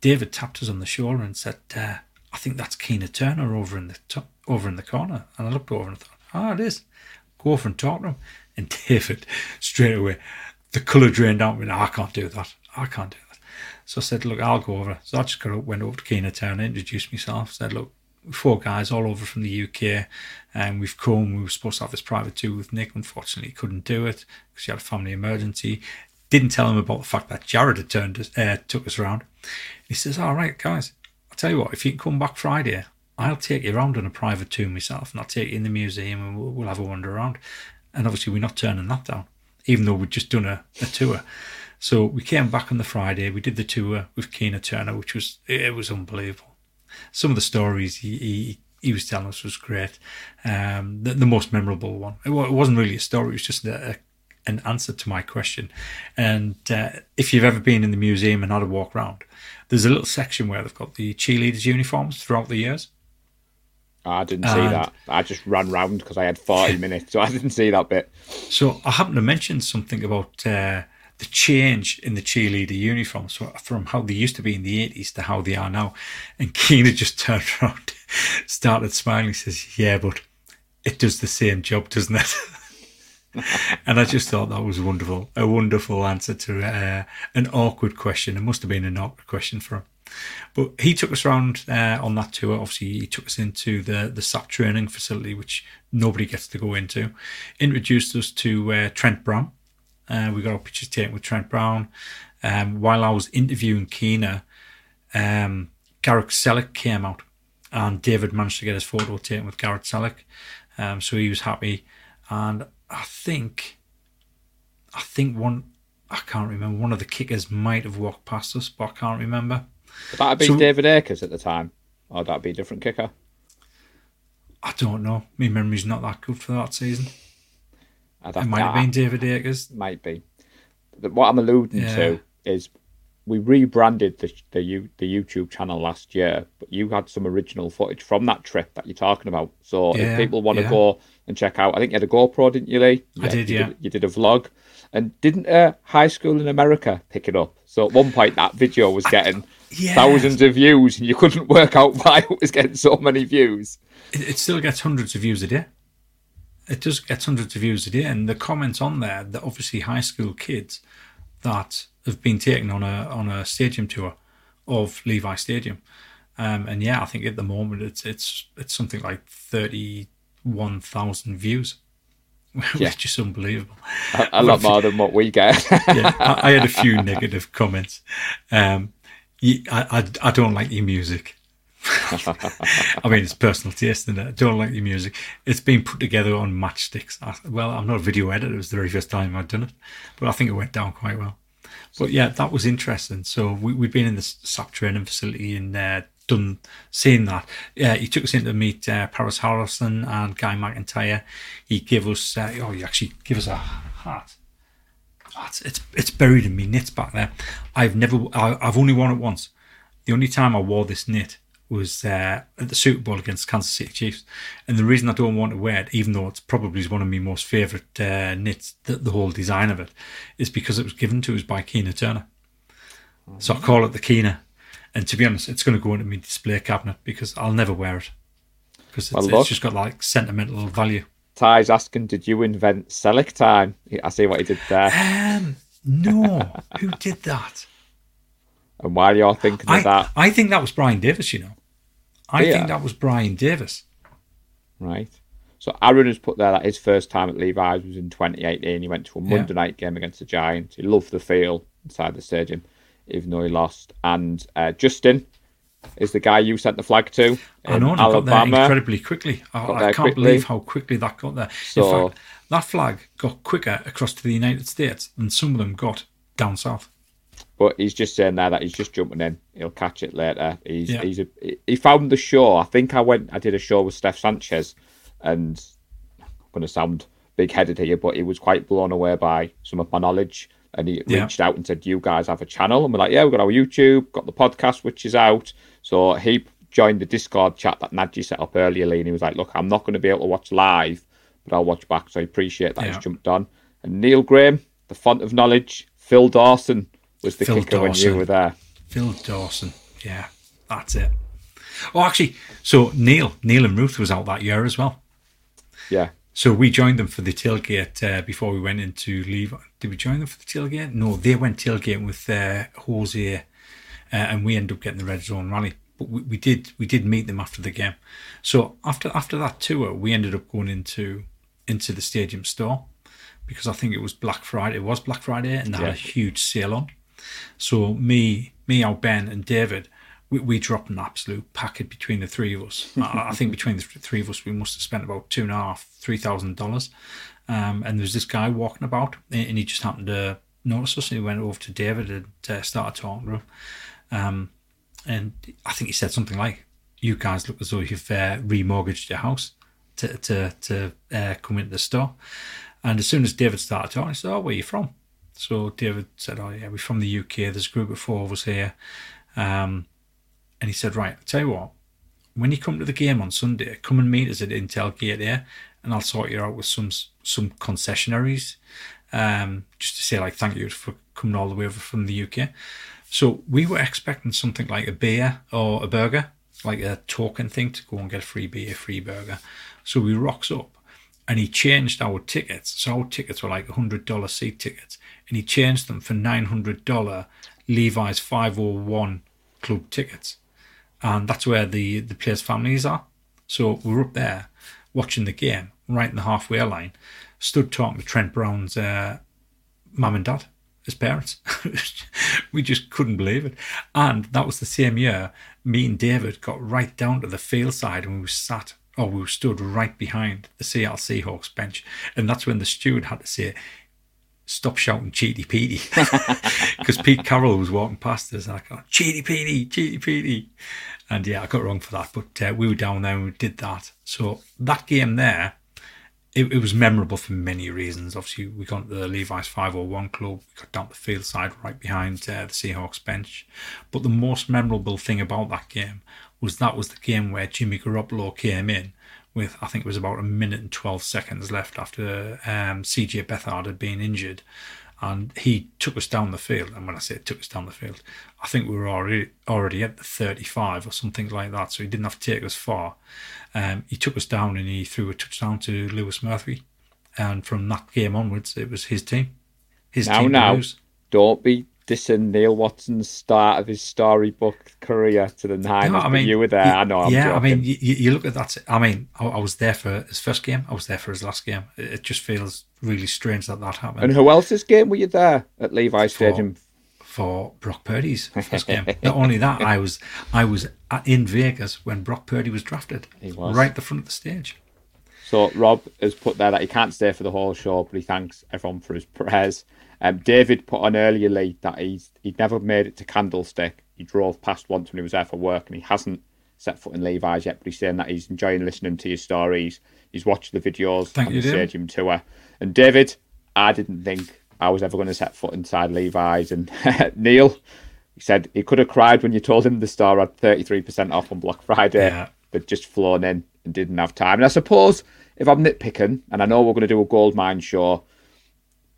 David tapped us on the shoulder and said, uh, "I think that's Keena Turner over in the top, over in the corner." And I looked over and thought, "Oh, it is." Go over and talk to him. And David, straight away, the colour drained out. Me. I can't do that. I can't do that. So I said, look, I'll go over. So I just got up, went over to Keena Turner, introduced myself, said, look, four guys all over from the UK, and we've come. We were supposed to have this private tour with Nick. Unfortunately, he couldn't do it because he had a family emergency. Didn't tell him about the fact that Jared had turned us, uh, took us around. He says, "All right, guys, I'll tell you what. If you can come back Friday, I'll take you around on a private tour myself, and I'll take you in the museum, and we'll, we'll have a wander around." And obviously, we're not turning that down, even though we'd just done a, a tour. So we came back on the Friday. We did the tour with Keena Turner, which was it was unbelievable. Some of the stories he he, he was telling us was great. Um, the, the most memorable one. It, it wasn't really a story. It was just a, a, an answer to my question. And uh, if you've ever been in the museum and had a walk around, there's a little section where they've got the cheerleaders' uniforms throughout the years. I didn't see And- that. I just ran round because I had 40 minutes, so I didn't see that bit. So I happened to mention something about uh, the change in the cheerleader uniforms from how they used to be in the 80s to how they are now. And Keena just turned around, started smiling, says, Yeah, but it does the same job, doesn't it? and I just thought that was wonderful. A wonderful answer to uh, an awkward question. It must have been an awkward question for him. But he took us around uh, on that tour. Obviously, he took us into the the SAP training facility, which nobody gets to go into. Introduced us to uh, Trent Brown. Uh, we got our pictures taken with Trent Brown. Um, while I was interviewing Keena, um, Garrett Celek came out, and David managed to get his photo taken with Garrett Celek. Um, so he was happy, and I think, I think one, I can't remember. One of the kickers might have walked past us, but I can't remember. Would that been So- David Akers at the time? Or would that be a different kicker? I don't know. My memory's not that good for that season. I'd It might have been David Akers. might be. But what I'm alluding Yeah. to is we rebranded the the, the YouTube channel last year, but you had some original footage from that trip that you're talking about. So Yeah, if people want to yeah. go and check out, I think you had a GoPro, didn't you, Lee? I did, you yeah. Did, you did a vlog, and didn't a high school in America pick it up? So at one point that video was getting Yeah. thousands of views, and you couldn't work out why it was getting so many views. It, it still gets hundreds of views a day. It does get hundreds of views a day, and the comments on there that obviously high school kids that have been taken on a on a stadium tour of Levi Stadium, um, and yeah, I think at the moment it's it's it's something like thirty one thousand views, which Yeah. is just unbelievable. A, a lot more than what we get. yeah, I, I had a few negative comments. Um, I, I, I don't like your music. I mean, it's personal taste, and I don't like your music. It's been put together on matchsticks. I, well, I'm not a video editor. It was the very first time I'd done it, but I think it went down quite well. But yeah, that was interesting. So we, we'd been in the SAP training facility and uh, done seeing that. Yeah, he took us in to meet uh, Paris Harrison and Guy McIntyre. He gave us, uh, oh, he actually gave us a hat. Oh, it's, it's it's buried in me knits back there. I've never, I, I've only worn it once. The only time I wore this knit was uh, at the Super Bowl against Kansas City Chiefs, and the reason I don't want to wear it, even though it's probably one of my most favourite uh, knits, the, the whole design of it, is because it was given to us by Keena Turner. So I call it the Keena, and to be honest, it's going to go into my display cabinet because I'll never wear it because it's, Well, it's just got like sentimental value. Ty's asking, did you invent Select Time? I see what he did there. Um, no, who did that? And while you're thinking of I, that, I think that was Brian Davis, you know. I Yeah. think that was Brian Davis. right? So Aaron has put there that his first time at Levi's was in 2018. He went to a Yeah. Monday night game against the Giants. He loved the feel inside the stadium, even though he lost. And uh, Justin is the guy you sent the flag to. I know, it got there Alabama. incredibly quickly. I, I can't quickly. believe how quickly that got there. So- In fact, that flag got quicker across to the United States than some of them got down south. But he's just saying there that he's just jumping in. He'll catch it later. He's Yeah. he's a, he found the show. I think I went. I did a show with Steph Sanchez, and I'm going to sound big headed here, but he was quite blown away by some of my knowledge. And he Yeah. reached out and said, "You guys have a channel?" And we're like, "Yeah, we've got our YouTube, got the podcast, which is out." So he joined the Discord chat that Naji set up earlier, Lee, and he was like, "Look, I'm not going to be able to watch live, but I'll watch back." So I appreciate that Yeah. he's jumped on. And Neil Graham, the font of knowledge, Phil Dawson was the Phil kicker when Dawson. you were there. Phil Dawson. Yeah, that's it. Oh, actually, so Neil, Neil and Ruth was out that year as well. Yeah. So we joined them for the tailgate uh, before we went into leave. Did we join them for the tailgate? No, they went tailgating with uh, Jose, uh, and we ended up getting the red zone rally. But we, we did we did meet them after the game. So after after that tour, we ended up going into into the stadium store because I think it was Black Friday. It was Black Friday, and they had a huge sale on. So me, me, our Ben, and David, we, we dropped an absolute packet between the three of us. I, I think between the three of us, we must have spent about two and a half, three thousand dollars. Um, and there was this guy walking about, and he just happened to notice us. And he went over to David and uh, started talking to him. Um, and I think he said something like, "You guys look as though you've uh, remortgaged your house to to to uh, come into the store." And as soon as David started talking, he said, "Oh, where are you from?" So David said, "Oh yeah, we're from the UK. There's a group of four of us here." Um, and he said, "Right, I'll tell you what. When you come to the game on Sunday, come and meet us at Intel Gate here, and I'll sort you out with some some concessionaries, um, just to say like thank you for coming all the way over from the UK." So we were expecting something like a beer or a burger, like a token thing to go and get a free beer, free burger. So we rocks up and he changed our tickets. So our tickets were like $100 seat tickets and he changed them for $900 Levi's 501 club tickets. And that's where the, the players' families are. So we're up there watching the game, right in the halfway line, stood talking to Trent Brown's uh, mum and dad, his parents. we just couldn't believe it. And that was the same year me and David got right down to the field side and we sat, or we stood right behind the Seattle Seahawks bench. And that's when the steward had to say, stop shouting Cheaty Petey. Because Pete Carroll was walking past us and I go, Cheaty Petey, Cheaty Petey. And yeah, I got wrong for that. But uh, we were down there and we did that. So that game there, it, it was memorable for many reasons. Obviously, we got to the Levi's 501 club, we got down the field side right behind uh, the Seahawks bench. But the most memorable thing about that game was that was the game where Jimmy Garoppolo came in with, I think it was about a minute and 12 seconds left after um, CJ Beathard had been injured. And he took us down the field. And when I say took us down the field, I think we were already already at the 35 or something like that. So he didn't have to take us far. Um, he took us down and he threw a touchdown to Louis Murphy. And from that game onwards, it was his team. His Now, team now, don't be dissing Neil Watson's start of his storybook career to the Niners. No, but you were there. I know. I'm yeah, I mean, you, you look at that. I mean, I, I was there for his first game. I was there for his last game. It, it just feels really strange that that happened. and who else's game were you there at Levi's Stadium? for Brock Purdy's first game. Not only that, I was I was in Vegas when Brock Purdy was drafted. He was. right at the front of the stage. So Rob has put there that he can't stay for the whole show, but he thanks everyone for his prayers. Um, David put on earlier, Lee, that he's he'd never made it to Candlestick. He drove past once when he was there for work, and he hasn't set foot in Levi's yet. But he's saying that he's enjoying listening to your stories. He's watched the videos Thank on you, the stadium tour. And David, I didn't think I was ever going to set foot inside Levi's. And Neil, he said he could have cried when you told him the store had thirty three percent off on Black Friday Yeah. but just flown in and didn't have time. And I suppose if I'm nitpicking, and I know we're going to do a gold mine show,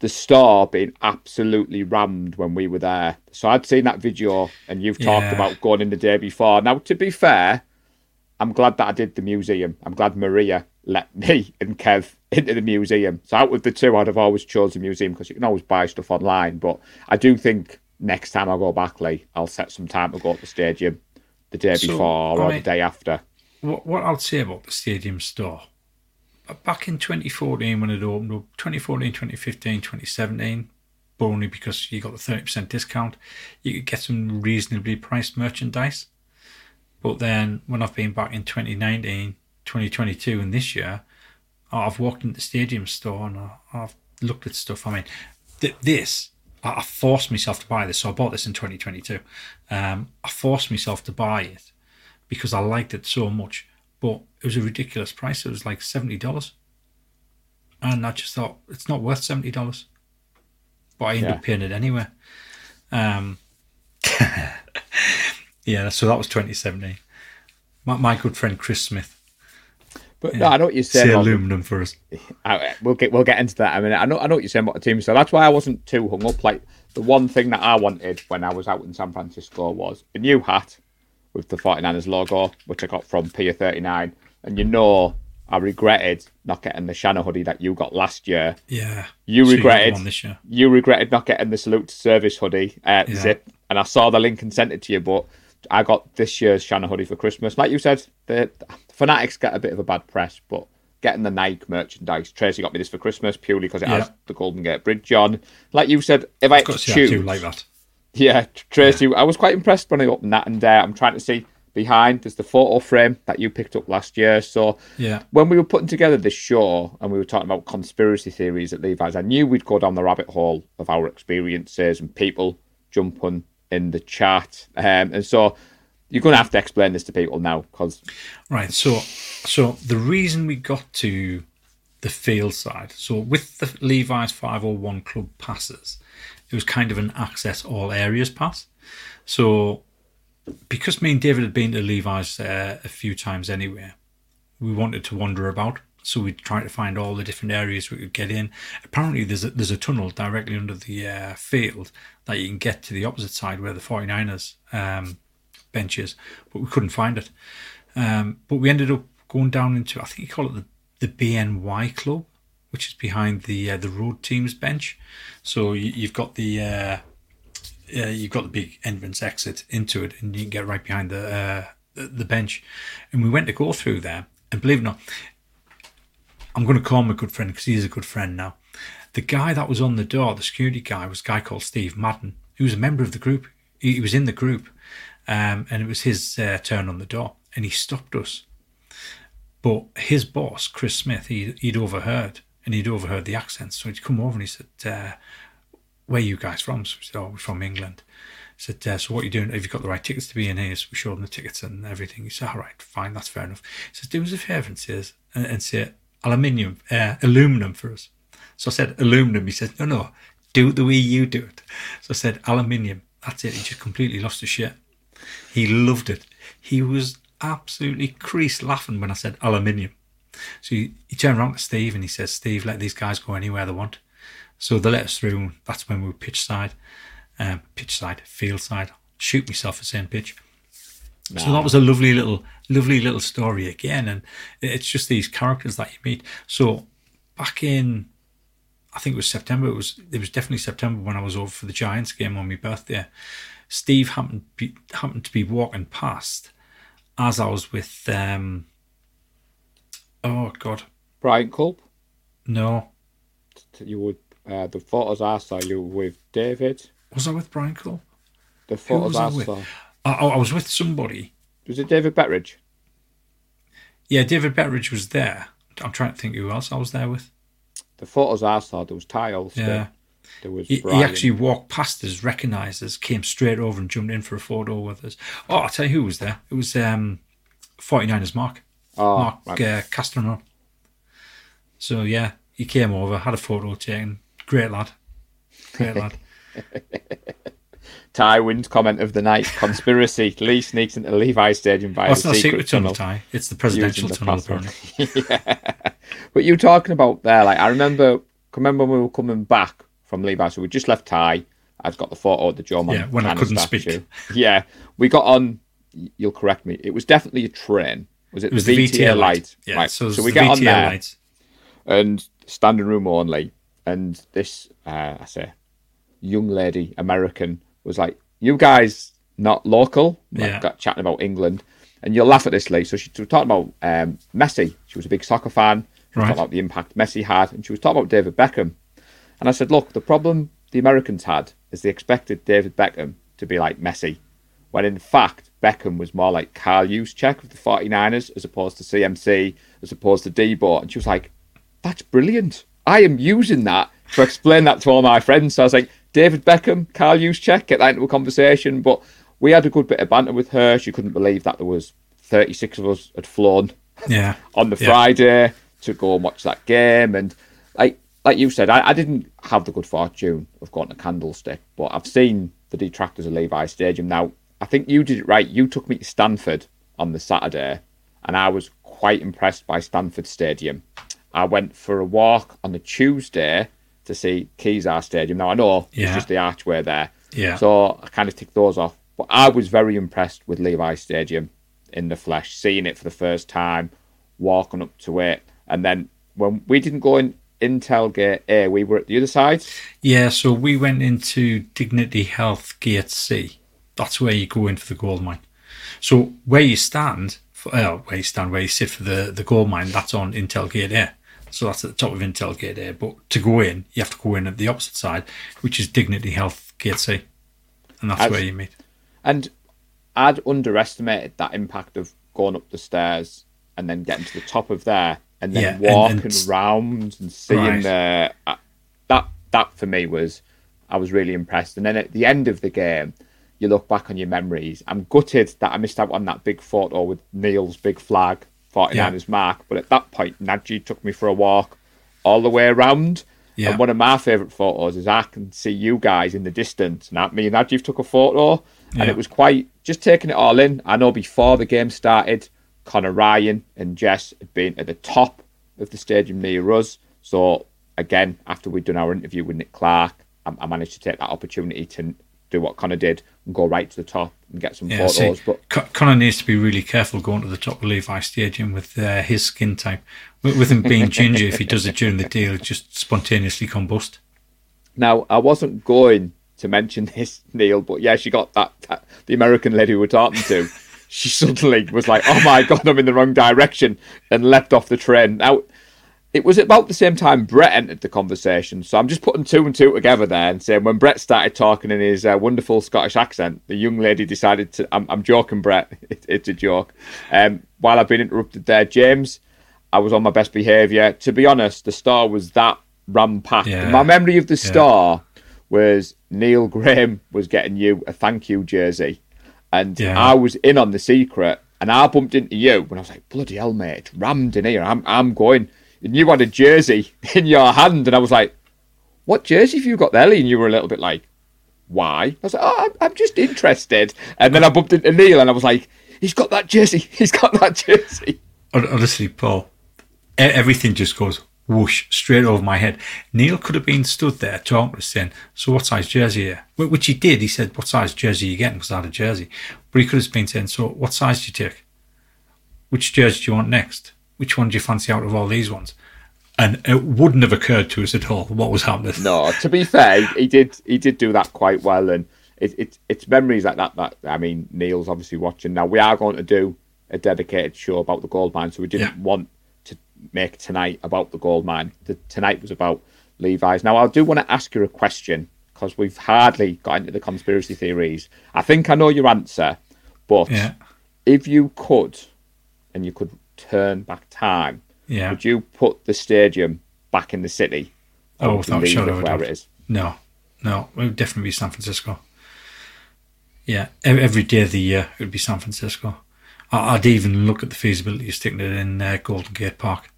the store being absolutely rammed when we were there. So I'd seen that video, and you've talked Yeah. about going in the day before. Now, to be fair, I'm glad that I did the museum. I'm glad Maria let me and Kev into the museum. So out of the two, I'd have always chosen the museum because you can always buy stuff online. But I do think next time I go back, Lee, I'll set some time to go to the stadium the day So, before or I the day after. What what I'll say about the stadium store. Back in 2014 when it opened up, 2014, 2015, 2017, but only because you got the 30% discount, you could get some reasonably priced merchandise. But then when I've been back in 2019, 2022, and this year, I've walked into the stadium store and I've looked at stuff. I mean, th- this, I I forced myself to buy this. So I bought this in 2022. Um, I forced myself to buy it because I liked it so much. But it was a ridiculous price. It was like $70. And I just thought, it's not worth $70. But I ended Yeah. up paying it anyway. Um, yeah, so that was 2017. My, my good friend Chris Smith, But no, I know what you're saying. say aluminum for us. I, we'll get we'll get into that. I mean, I know I know what you're saying about the team. So that's why I wasn't too hung up. Like the one thing that I wanted when I was out in San Francisco was a new hat with the 49ers logo, which I got from Pier 39. And you know, I regretted not getting the Shanna hoodie that you got last year. Yeah. You So regretted year. you regretted not getting the salute to service hoodie uh, Yeah. zip, and I saw the link and sent it to you. But I got this year's Shanna hoodie for Christmas. Like you said, the Fanatics get a bit of a bad press, but getting the Nike merchandise, Tracy got me this for Christmas purely because it has the Golden Gate Bridge on. Like you said, if I had Got to to see that choose, like that. Yeah, Tracy, I was quite impressed when I opened that, and uh, I'm trying to see behind. There's the photo frame that you picked up last year. So Yeah. when we were putting together this show and we were talking about conspiracy theories at Levi's, I knew we'd go down the rabbit hole of our experiences and people jumping in the chat. Um, and so you're going to have to explain this to people now because Right. So, so the reason we got to the field side, so with the Levi's 501 club passes, it was kind of an access all areas pass. So, because me and David had been to Levi's uh, a few times anyway, we wanted to wander about. So we tried to find all the different areas we could get in. Apparently, there's a, there's a tunnel directly under the uh, field that you can get to the opposite side where the 49ers um, bench is, but we couldn't find it. Um, but we ended up going down into I think you call it the, the BNY club, which is behind the uh, the road team's bench. So you, you've got the uh, uh, you've got the big entrance exit into it, and you can get right behind the uh, the, bench. And we went to go through there, and believe it or not, I'm going to call him a good friend because he's a good friend now. The guy that was on the door, the security guy, was a guy called Steve Madden. He was a member of the group. He, he was in the group, um, and it was his uh, turn on the door, and he stopped us. But his boss, Chris Smith, he, he'd overheard, and he'd overheard the accents. So he'd come over and he said, uh, "Where you guys from?" So we said, "Oh, we're from England." He said, uh, "So what are you doing? Have you got the right tickets to be in here?" So we showed him the tickets and everything. He said, "All right, fine, that's fair enough." He says, "Do us a favour and say, and, and say aluminium, uh, aluminum for us." So I said, "Aluminum." He said, "No, no, do it the way you do it." So I said, "Aluminium." That's it. He just completely lost his shit. He loved it. He was absolutely creased laughing when I said aluminium. So he, he turned around to Steve and he says, Steve, let these guys go anywhere they want. So they let us through. That's when we were pitch side, um, pitch side, field side. Shoot myself for saying pitch. So that was a lovely little, lovely little story again. And it's just these characters that you meet. So back in, I think it was September. It was it was definitely September when I was over for the Giants game on my birthday. Steve happened be, happened to be walking past as I was with um. Oh God, Brian Culp, no, you would uh, the photos I saw you with David. was I with Brian Cole? The photos I I saw I, I was with somebody. was it David Betteridge? Yeah, David Betteridge was there. I'm trying to think who else I was there with. The photos I saw there was Ty. Yeah. There was He, he actually walked past us, recognised us, came straight over and jumped in for a photo with us. Oh, I'll tell you who was there. It was um, 49ers Mark. Oh, Mark right. uh, Castanon. So, yeah, he came over, had a photo taken. Great lad. Great lad. Ty wins comment of the night: conspiracy. Lee sneaks into Levi Stadium by Oh, it's the not a secret, secret tunnel, Ty. It's the presidential using the tunnel, password. apparently. But you talking about there, like I remember, remember when we were coming back from Levi, so we just left Ty. I'd got the photo of the Joe Yeah, when I couldn't statue. speak. Yeah, we got on. You'll correct me. It was definitely a train. Was it, It was the the VTA, light? Yeah, right. so, So, we get on VTA there lights. and standing room only, and this uh, I say young lady American was like, "You guys not local?" Like, Yeah. got chatting about England, and you'll laugh at this, Lee. So she was talking about um, Messi. She was a big soccer fan. She Right. about the impact Messi had, and she was talking about David Beckham. And I said, "Look, the problem the Americans had is they expected David Beckham to be like Messi." When in fact Beckham was more like Carl Juszczyk of the 49ers as opposed to CMC, as opposed to Debo. And she was like, that's brilliant. I am using that to explain that to all my friends. So I was like, David Beckham, Carl Juszczyk, get that into a conversation. But we had a good bit of banter with her. She couldn't believe that there was 36 of us had flown Yeah. on the Yeah. Friday to go and watch that game. And like like you said, I, I didn't have the good fortune of going to Candlestick, but I've seen the detractors of Levi Stadium. Now, I think you did it right. You took me to Stanford on the Saturday, and I was quite impressed by Stanford Stadium. I went for a walk on the Tuesday to see Kezar Stadium. Now, I know Yeah. it's just the archway there. Yeah. So I kind of ticked those off. But I was very impressed with Levi Stadium in the flesh, seeing it for the first time, walking up to it. And then when we didn't go in Intel Gate A, we were at the other side. Yeah, so we went into Dignity Health Gate C. That's where you go in for the gold mine. So where you stand, for, uh, where you stand, where you sit for the, the gold mine, that's on Intel Gate A. So that's at the top of Intel Gate A. But to go in, you have to go in at the opposite side, which is Dignity Health Gate C. And that's As- where you meet. And I'd underestimated that impact of going up the stairs and then getting to the top of there and then Yeah, walking and- round and seeing Right. the uh, that that for me was I was really impressed. And then at the end of the game, you look back on your memories. I'm gutted that I missed out on that big photo with Neil's big flag, 49ers mark. But at that point, Naji took me for a walk all the way around. Yeah. And one of my favourite photos is I can see you guys in the distance. And me and Naji took a photo, and Yeah. it was quite just taking it all in. I know before the game started, Connor Ryan and Jess had been at the top of the stadium near us. So again, after we'd done our interview with Nick Clark, I, I managed to take that opportunity to do what Connor did and go right to the top and get some Yeah, see, photos. But Con- Connor needs to be really careful going to the top of Levi Stadium with uh, his skin type. With, with him being ginger, if he does it during the day, he'll just spontaneously combust. Now, I wasn't going to mention this, Neil, but yeah, she got that, that the American lady we were talking to. she suddenly was like, "Oh my god, I'm in the wrong direction," and leapt off the train. Now, it was about the same time Brett entered the conversation, so I'm just putting two and two together there and saying when Brett started talking in his uh, wonderful Scottish accent, the young lady decided to. I'm, I'm joking, Brett. It, it's a joke. Um, while I've been interrupted there, James, I was on my best behaviour. To be honest, the star was that ram packed. Yeah. My memory of the star was Neil Graham was getting you a thank you jersey, and Yeah. I was in on the secret, and I bumped into you when I was like, "Bloody hell, mate! It's rammed in here. I'm I'm going." And you had a jersey in your hand, and I was like, "What jersey have you got there?" Lee? And you were a little bit like, "Why?" I was like, "Oh, I'm, I'm just interested." And then I bumped into Neil, and I was like, "He's got that jersey. He's got that jersey." Honestly, Paul, everything just goes whoosh straight over my head. Neil could have been stood there talking to us saying, So, what size jersey are you? Which he did. He said, What size jersey are you getting? Because I had a jersey. But he could have been saying, So, what size do you take? Which jersey do you want next? Which one do you fancy out of all these ones? And it wouldn't have occurred to us at all what was happening. No, to be fair, he did he did do that quite well, and it, it it's memories like that that I mean Neil's obviously watching now. We are going to do a dedicated show about the gold mine, so we didn't Yeah. want to make tonight about the gold mine. The, tonight was about Levi's. Now I do want to ask you a question because we've hardly got into the conspiracy theories. I think I know your answer, but Yeah. if you could, and you could turn back time, Yeah. would you put the stadium back in the city? Oh, without a shadow of where it is? No, no, it would definitely be San Francisco. Yeah, every day of the year it would be San Francisco. I- I'd even look at the feasibility of sticking it in uh, Golden Gate Park.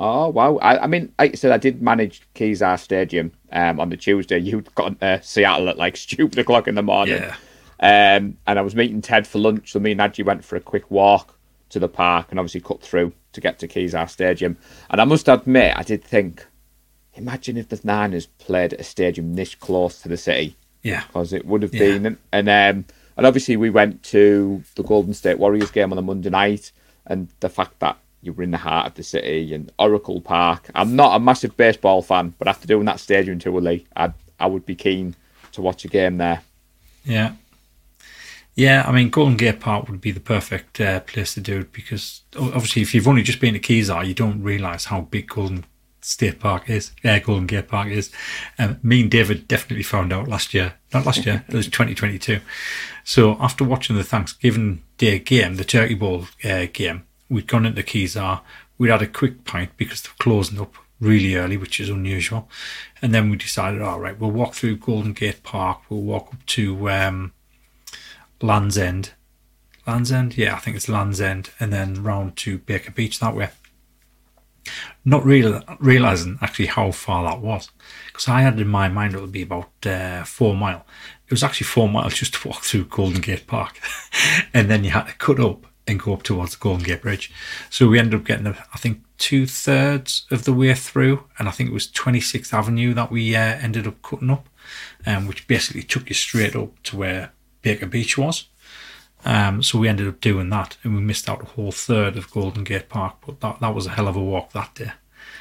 Oh wow! I, I mean, like I said, I did manage Kezar Stadium um, on the Tuesday. You got uh, Seattle at like stupid o'clock in the morning, Yeah, um, and I was meeting Ted for lunch. So me and Naji went for a quick walk to the park, and obviously cut through to get to Kezar Stadium. And I must admit, I did think, imagine if the Niners played at a stadium this close to the city, yeah, because it would have Yeah. been. And and, um, and obviously we went to the Golden State Warriors game on a Monday night, and the fact that you were in the heart of the city and Oracle Park. I'm not a massive baseball fan, but after doing that stadium tour, Lee, I I would be keen to watch a game there. yeah, yeah. I mean, Golden Gate Park would be the perfect uh, place to do it because obviously, if you've only just been to Kezar, you don't realise how big Golden State Park is, yeah, Golden Gate Park is. Um, me and David definitely found out last year. Not last year, it was 2022. So after watching the Thanksgiving Day game, the Turkey Bowl uh, game, we'd gone into Kezar. We'd had a quick pint because they're closing up really early, which is unusual. And then we decided, all right, we'll walk through Golden Gate Park. We'll walk up to um, Land's End. Land's End? Yeah, I think it's Land's End. And then round to Baker Beach that way. Not real, realizing actually how far that was. Because I had in my mind it would be about uh, four mile. It was actually four miles just to walk through Golden Gate Park. and then you had to cut up and go up towards the Golden Gate Bridge. So we ended up getting, I think, two thirds of the way through, and I think it was 26th Avenue that we uh, ended up cutting up, um, which basically took you straight up to where Baker Beach was. Um, so we ended up doing that, and we missed out a whole third of Golden Gate Park, but that, that was a hell of a walk that day.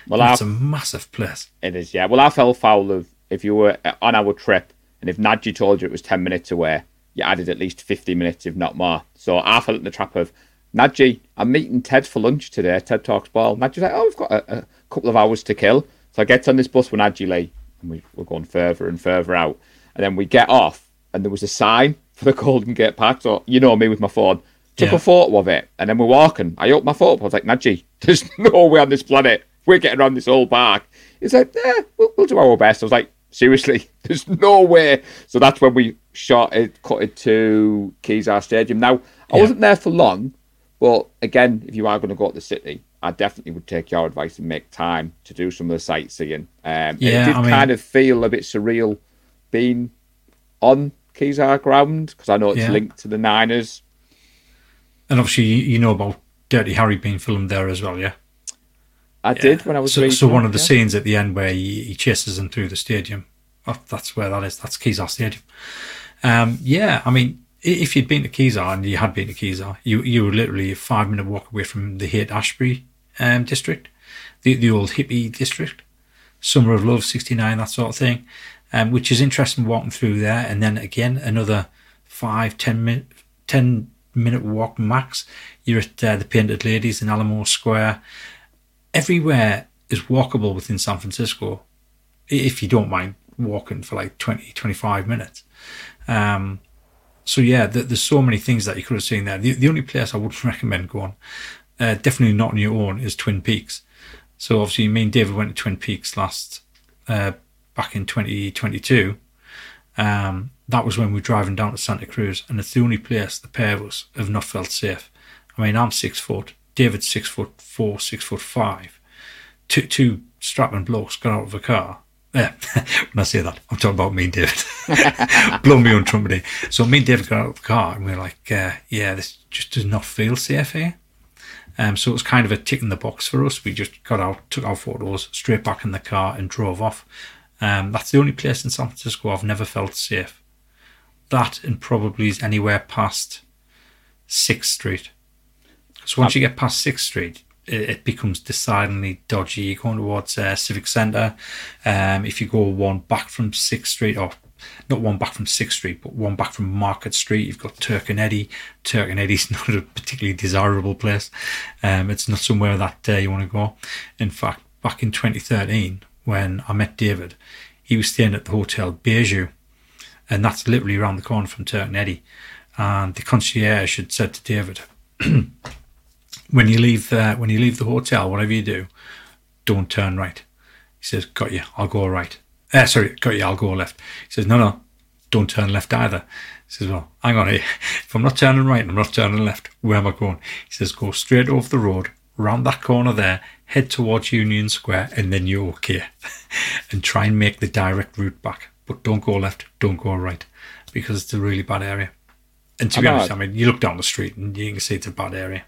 Well, it's a massive place. It is, yeah. Well, I fell foul of if you were on our trip, and if Naji told you it was 10 minutes away, you added at least 50 minutes, if not more. So I fell in the trap of Naji, I'm meeting Ted for lunch today. Ted Talks Ball. Naji's like, oh, we've got a, a, couple of hours to kill. So I get on this bus with Naji Lee, and we, we're going further and further out. And then we get off, and there was a sign for the Golden Gate Park. So you know me with my phone. Took yeah. a photo of it, and then we're walking. I opened my photo. I was like, Naji, there's no way on this planet we're getting around this whole park. He's like, yeah, we'll, we'll do our best. I was like, seriously, there's no way. So that's when we shot it, cut it to Kezar Stadium. Now, I yeah. wasn't there for long, but again, if you are going to go to the city, I definitely would take your advice and make time to do some of the sightseeing. Um, yeah, it did I mean, kind of feel a bit surreal being on Kezar ground because I know it's yeah. linked to the Niners. And obviously, you know about Dirty Harry being filmed there as well, yeah. I yeah. did when I was. So, so one of the yeah. scenes at the end where he, he, chases them through the stadium, oh, that's where that is. That's Kezar Stadium. Um, yeah, I mean, if you'd been to Kezar and you had been to Kezar, you you were literally a five minute walk away from the Haight Ashbury um, district, the the old hippie district, Summer of Love, sixty nine, that sort of thing, um, which is interesting walking through there. And then again, another five ten minute ten minute walk max. You're at uh, the Painted Ladies in Alamo Square. Everywhere is walkable within San Francisco, if you don't mind walking for like 20, 25 minutes. Um, so yeah, there's so many things that you could have seen there. The, the only place I would recommend going, uh, definitely not on your own, is Twin Peaks. So obviously, me and David went to Twin Peaks last uh, back in 2022. Um, that was when we were driving down to Santa Cruz, and it's the only place the pair of us have not felt safe. I mean, I'm six foot, David's six foot four, six foot five. Two, two strapping blokes got out of a car yeah, when I say that, I'm talking about me and David. Blow me on trumpet. So me and David got out of the car and we are like, uh, yeah, this just does not feel safe here. Um, so it was kind of a tick in the box for us. We just got out, took our photos, straight back in the car and drove off. Um, that's the only place in San Francisco I've never felt safe. That and probably is anywhere past 6th Street. So once you get past 6th Street, it, becomes decidedly dodgy. You're going towards uh, Civic Centre. Um, if you go one back from Sixth Street, or not one back from Sixth Street, but one back from Market Street, you've got Turk and Eddy. Turk and Eddy's not a particularly desirable place. Um, it's not somewhere that uh, you want to go. In fact, back in 2013, when I met David, he was staying at the Hotel Bijou, and that's literally around the corner from Turk and Eddy. And the concierge had said to David, when you leave the when you leave the hotel, whatever you do, don't turn right. He says, "Got you. I'll go right." Uh, sorry, got you. I'll go left. He says, "No, no, don't turn left either." He says, "Well, hang on. Here. If I'm not turning right, I'm not turning left. Where am I going?" He says, "Go straight over the road, round that corner there, head towards Union Square, and then you're okay. and try and make the direct route back. But don't go left, don't go right, because it's a really bad area." And to be honest, I mean, you look down the street and you can see it's a bad area.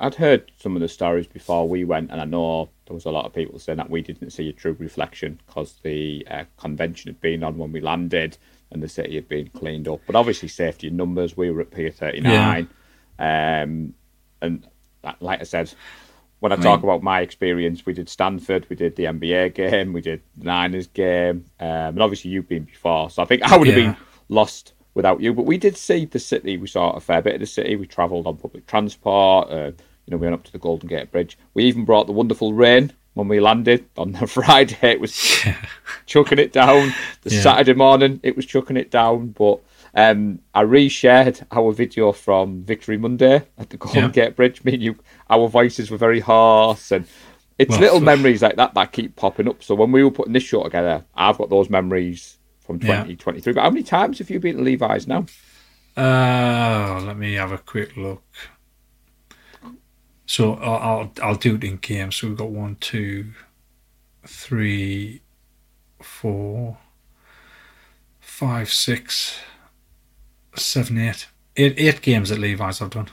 I'd heard some of the stories before we went, and I know there was a lot of people saying that we didn't see a true reflection because the uh, convention had been on when we landed and the city had been cleaned up. But obviously, safety numbers, we were at Pier 39. Yeah. Um, and like I said, when I, I talk mean, about my experience, we did Stanford, we did the NBA game, we did the Niners game, um, and obviously you've been before. So I think I would have yeah. been lost without you. But we did see the city. We saw a fair bit of the city. We travelled on public transport. Uh, you know, we went up to the Golden Gate Bridge. We even brought the wonderful rain when we landed on the Friday, it was Yeah. chucking it down. The Yeah. Saturday morning, it was chucking it down. But um, I reshared our video from Victory Monday at the Golden Yeah. Gate Bridge. Me and you, our voices were very harsh, and it's Well, little memories like that that keep popping up. So when we were putting this show together, I've got those memories from Yeah. 2023. But how many times have you been to Levi's now? Uh, let me have a quick look. So I'll I'll, I'll do it in game. So we've got one, two, three, four, five, six, seven, eight, eight, eight games at Levi's. I've done.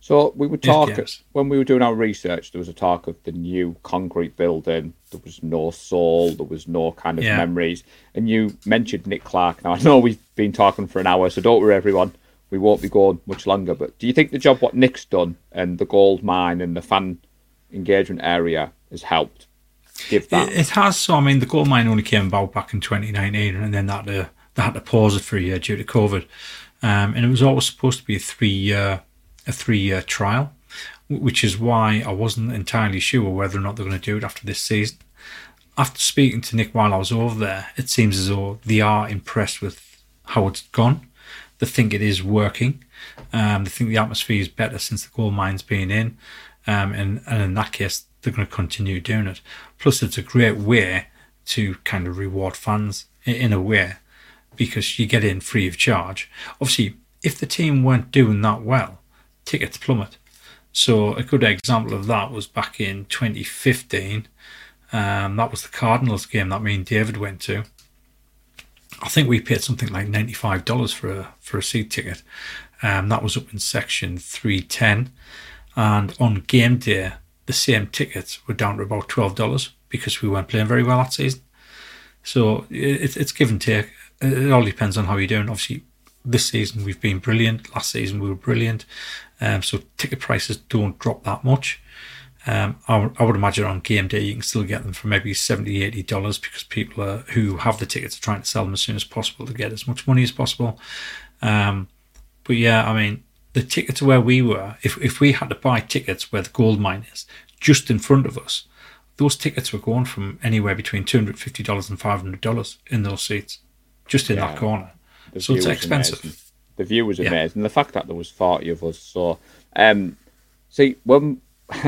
So we were talking when we were doing our research. There was a talk of the new concrete building. There was no soul. There was no kind of Yeah. memories. And you mentioned Nick Clark. Now I know we've been talking for an hour, so don't worry, everyone. We won't be going much longer. But do you think the job what Nick's done and the gold mine and the fan engagement area has helped give that? It, it has. So I mean, the gold mine only came about back in 2019, and then that uh, had to pause it for a year due to COVID. Um, and it was always supposed to be a three year a three year trial, which is why I wasn't entirely sure whether or not they're going to do it after this season. After speaking to Nick while I was over there, it seems as though they are impressed with how it's gone. They think it is working. Um, they think the atmosphere is better since the gold mine's been in. Um, and, and in that case, they're going to continue doing it. Plus, it's a great way to kind of reward fans in a way because you get in free of charge. Obviously, if the team weren't doing that well, tickets plummet. So a good example of that was back in 2015. Um, that was the Cardinals game that me and David went to. I think we paid something like ninety-five dollars for a for a seat ticket. Um, that was up in section three ten, and on game day the same tickets were down to about twelve dollars because we weren't playing very well that season. So it, it's give and take. It all depends on how you're doing. Obviously, this season we've been brilliant. Last season we were brilliant. Um, so ticket prices don't drop that much. Um, I, would- imagine on game day you can still get them for maybe 70 80 dollars because people are, who have the tickets are trying to sell them as soon as possible to get as much money as possible. Um, but yeah, I mean the tickets where we were, if if we had to buy tickets where the gold mine is just in front of us, those tickets were going from anywhere between two hundred fifty dollars and five hundred dollars in those seats, just in Yeah. that corner. The So it's expensive. amazing. The view was Yeah. amazing. The fact that there was forty of us. So, um, see when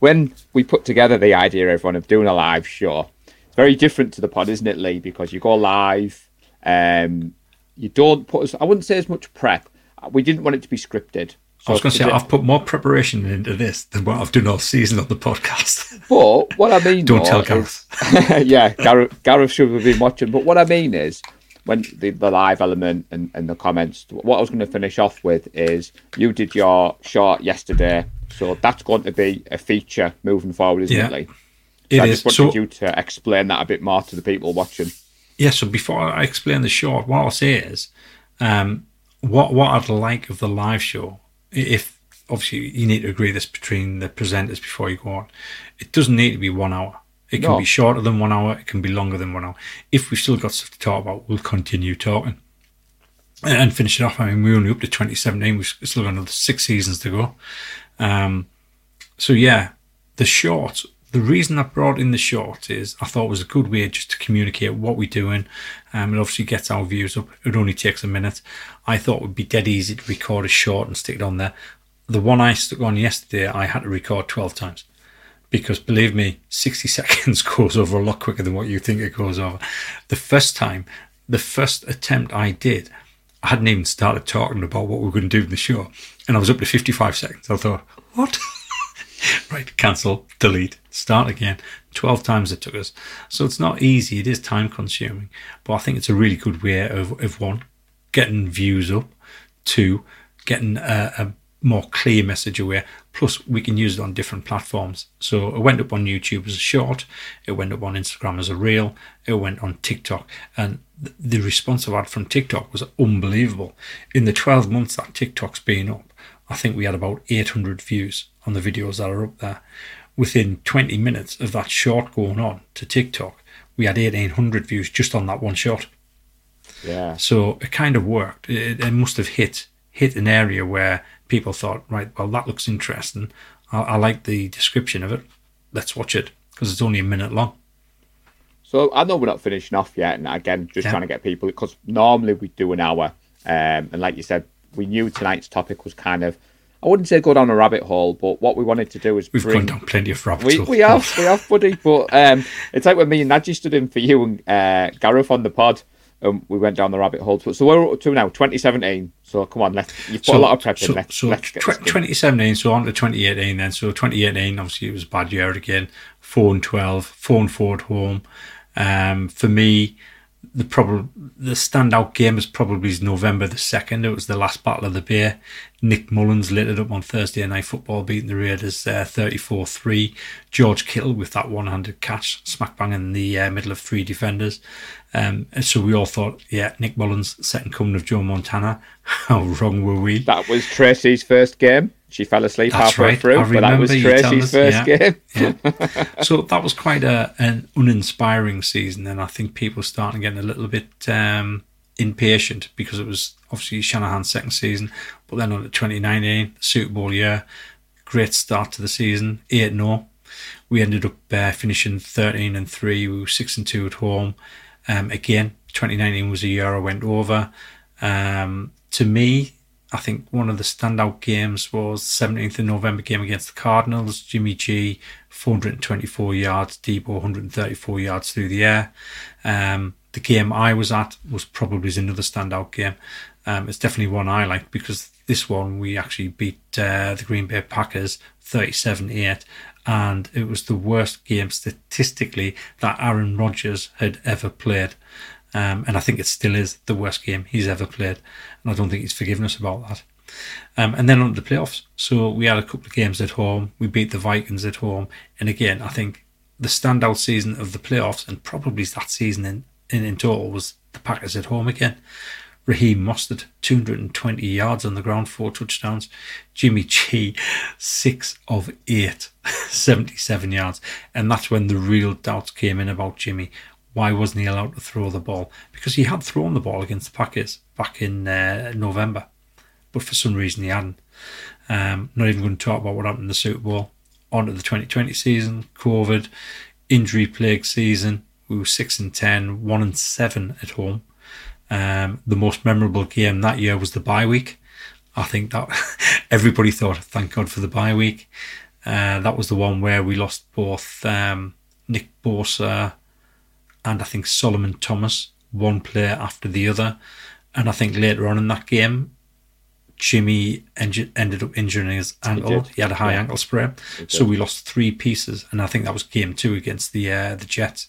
when we put together the idea, everyone of doing a live show, it's very different to the pod, isn't it, Lee? Because you go live, um, you don't put as I wouldn't say as much prep. We didn't want it to be scripted. I was going to say I've put more preparation into this than what I've done all season on the podcast. But what I mean, Don't tell is- yeah, Gareth, Gareth should have been watching. But what I mean is, when the, the live element and, and the comments, what I was going to finish off with is you did your short yesterday, so that's going to be a feature moving forward, isn't Yeah. it? So It I is. just wanted So you to explain that a bit more to the people watching. yeah. So before I explain the short, what I'll say is, um, what what I'd like of the live show, if obviously you need to agree this between the presenters before you go on, it doesn't need to be one hour. It can No. be shorter than one hour. It can be longer than one hour. If we've still got stuff to talk about, we'll continue talking and, finish it off. I mean, we're only up to 2017. We've still got another six seasons to go. Um, so yeah, the short. The reason I brought in the short is I thought it was a good way just to communicate what we're doing. Um, it obviously gets our views up. It only takes a minute. I thought it would be dead easy to record a short and stick it on there. The one I stuck on yesterday, I had to record 12 times because believe me, 60 seconds goes over a lot quicker than what you think it goes over. The first time, the first attempt I did, I hadn't even started talking about what we were going to do in the show, and I was up to 55 seconds. I thought, what? right, cancel, delete, start again. 12 times it took us. So it's not easy, it is time consuming, but I think it's a really good way of, of one, getting views up, two, getting a, a more clear message away. Plus, we can use it on different platforms. So it went up on YouTube as a short, it went up on Instagram as a reel, it went on TikTok, and the response I've had from TikTok was unbelievable. In the 12 months that TikTok's been up, I think we had about 800 views on the videos that are up there. Within 20 minutes of that short going on to TikTok, we had 1800 views just on that one shot. Yeah. So it kind of worked. It, it must have hit hit an area where people thought, right, well, that looks interesting. I, I like the description of it. Let's watch it because it's only a minute long. So I know we're not finishing off yet, and again, just Yeah. trying to get people because normally we do an hour, um, and like you said, we knew tonight's topic was kind of, I wouldn't say go down a rabbit hole, but what we wanted to do is We've bring. gone down plenty of rabbit We, holes. we have, we have, buddy. But um, it's like when me and Naji stood in for you and uh, Gareth on the pod, and we went down the rabbit hole. So we're up to now 2017. So come on, let's. You've put a lot of prep in. So, let's, so let's get tw- 2017, so on to 2018 then. So 2018, obviously, it was a bad year again. 4 and 12, 4 and 4 at home. Um, for me, the problem the standout game is probably November the 2nd. It was the last Battle of the Bay. Nick Mullens lit it up on Thursday Night Football, beating the Raiders 34 3. George Kittle with that one handed catch, smack bang in the uh, middle of three defenders. Um, and so we all thought, yeah, Nick Mullens, second coming of Joe Montana. How wrong were we? That was Tracy's first game. She fell asleep That's halfway right. through, but that was remember you telling Tracy's first yeah. game. Yeah. so that was quite a, an uninspiring season, and I think people starting getting a little bit um, impatient because it was obviously Shanahan's second season, but then on the 2019, Super Bowl year, great start to the season, 8 0. We ended up uh, finishing 13 and 3. We were 6 and 2 at home. Um, again, 2019 was a year I went over. Um, to me, I think one of the standout games was 17th of November game against the Cardinals. Jimmy G, 424 yards, Deebo 134 yards through the air. Um, the game I was at was probably another standout game. Um, it's definitely one I like because this one we actually beat uh, the Green Bay Packers 37-8 and it was the worst game statistically that Aaron Rodgers had ever played. Um, and I think it still is the worst game he's ever played. And I don't think he's forgiven us about that. Um, and then on the playoffs. So we had a couple of games at home. We beat the Vikings at home. And again, I think the standout season of the playoffs, and probably that season in, in, in total, was the Packers at home again. Raheem Mostert, 220 yards on the ground, four touchdowns. Jimmy G, six of eight, 77 yards. And that's when the real doubts came in about Jimmy. Why wasn't he allowed to throw the ball? Because he had thrown the ball against the Packers back in uh, November, but for some reason he hadn't. Um, not even going to talk about what happened in the Super Bowl. On to the 2020 season, COVID, injury plagued season. We were 6 and 10, 1 and 7 at home. Um, the most memorable game that year was the bye week. I think that everybody thought, thank God for the bye week. Uh, that was the one where we lost both um, Nick Bosa and I think Solomon Thomas, one player after the other. And I think later on in that game, Jimmy engi- ended up injuring his ankle. did, He, had a high yeah. ankle sprain, so we lost three pieces. And I think that was game two against the uh, the Jets.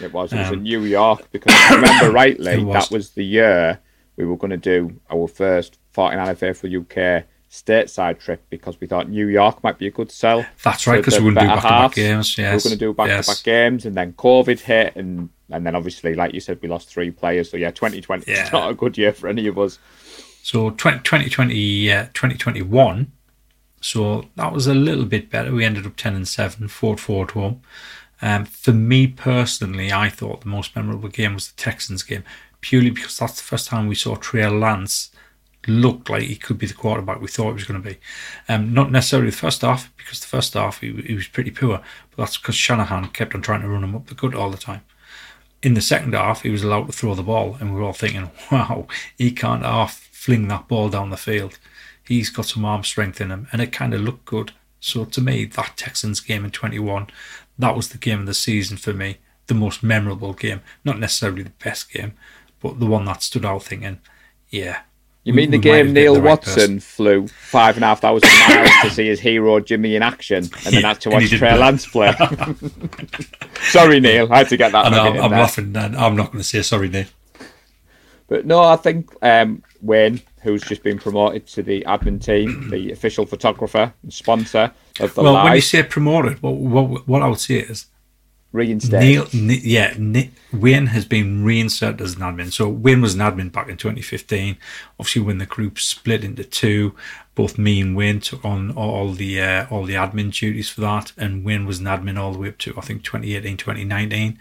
It was. It was Um, in New York because if I remember rightly, was. that was the year we were going to do our first 49 Faithful UK stateside trip because we thought New York might be a good sell. That's right, because we wouldn't do back-to-back games, we were yes, going to do back-to-back games, and then COVID hit, and and then obviously, like you said, we lost three players. So yeah, 2020 Yeah. not a good year for any of us. So 20, 2020, uh, 2021, so that was a little bit better. We ended up 10 and 7, 4 4 at home. Um, for me personally, I thought the most memorable game was the Texans game, purely because that's the first time we saw Trey Lance look like he could be the quarterback we thought he was going to be. Um, not necessarily the first half, because the first half he, he was pretty poor, but that's because Shanahan kept on trying to run him up the gut all the time in the second half, he was allowed to throw the ball, and we were all thinking, wow, he can't half fling that ball down the field. He's got some arm strength in him, and it kind of looked good. So to me, that Texans game in 21, that was the game of the season for me, the most memorable game. Not necessarily the best game, but the one that stood out thinking, yeah. You mean the we might game Neil the right Watson person. flew five and a half thousand miles to see his hero Jimmy in action, and then Yeah, had to watch Trey. Lance play? Sorry, Neil, I had to get that. Nugget I'm, I'm laughing, I'm not going to say sorry, Neil. But no, I think um, Wayne, who's just been promoted to the admin team, the official photographer and sponsor of the Well, when you say promoted, what, what, what I would say is reinstated. Neil, yeah, Ni- Wayne has been reinserted as an admin. So Wayne was an admin back in 2015. Obviously, when the group split into two, both me and Wayne took on all the uh, all the admin duties for that, and Wayne was an admin all the way up to I think 2018, 2019.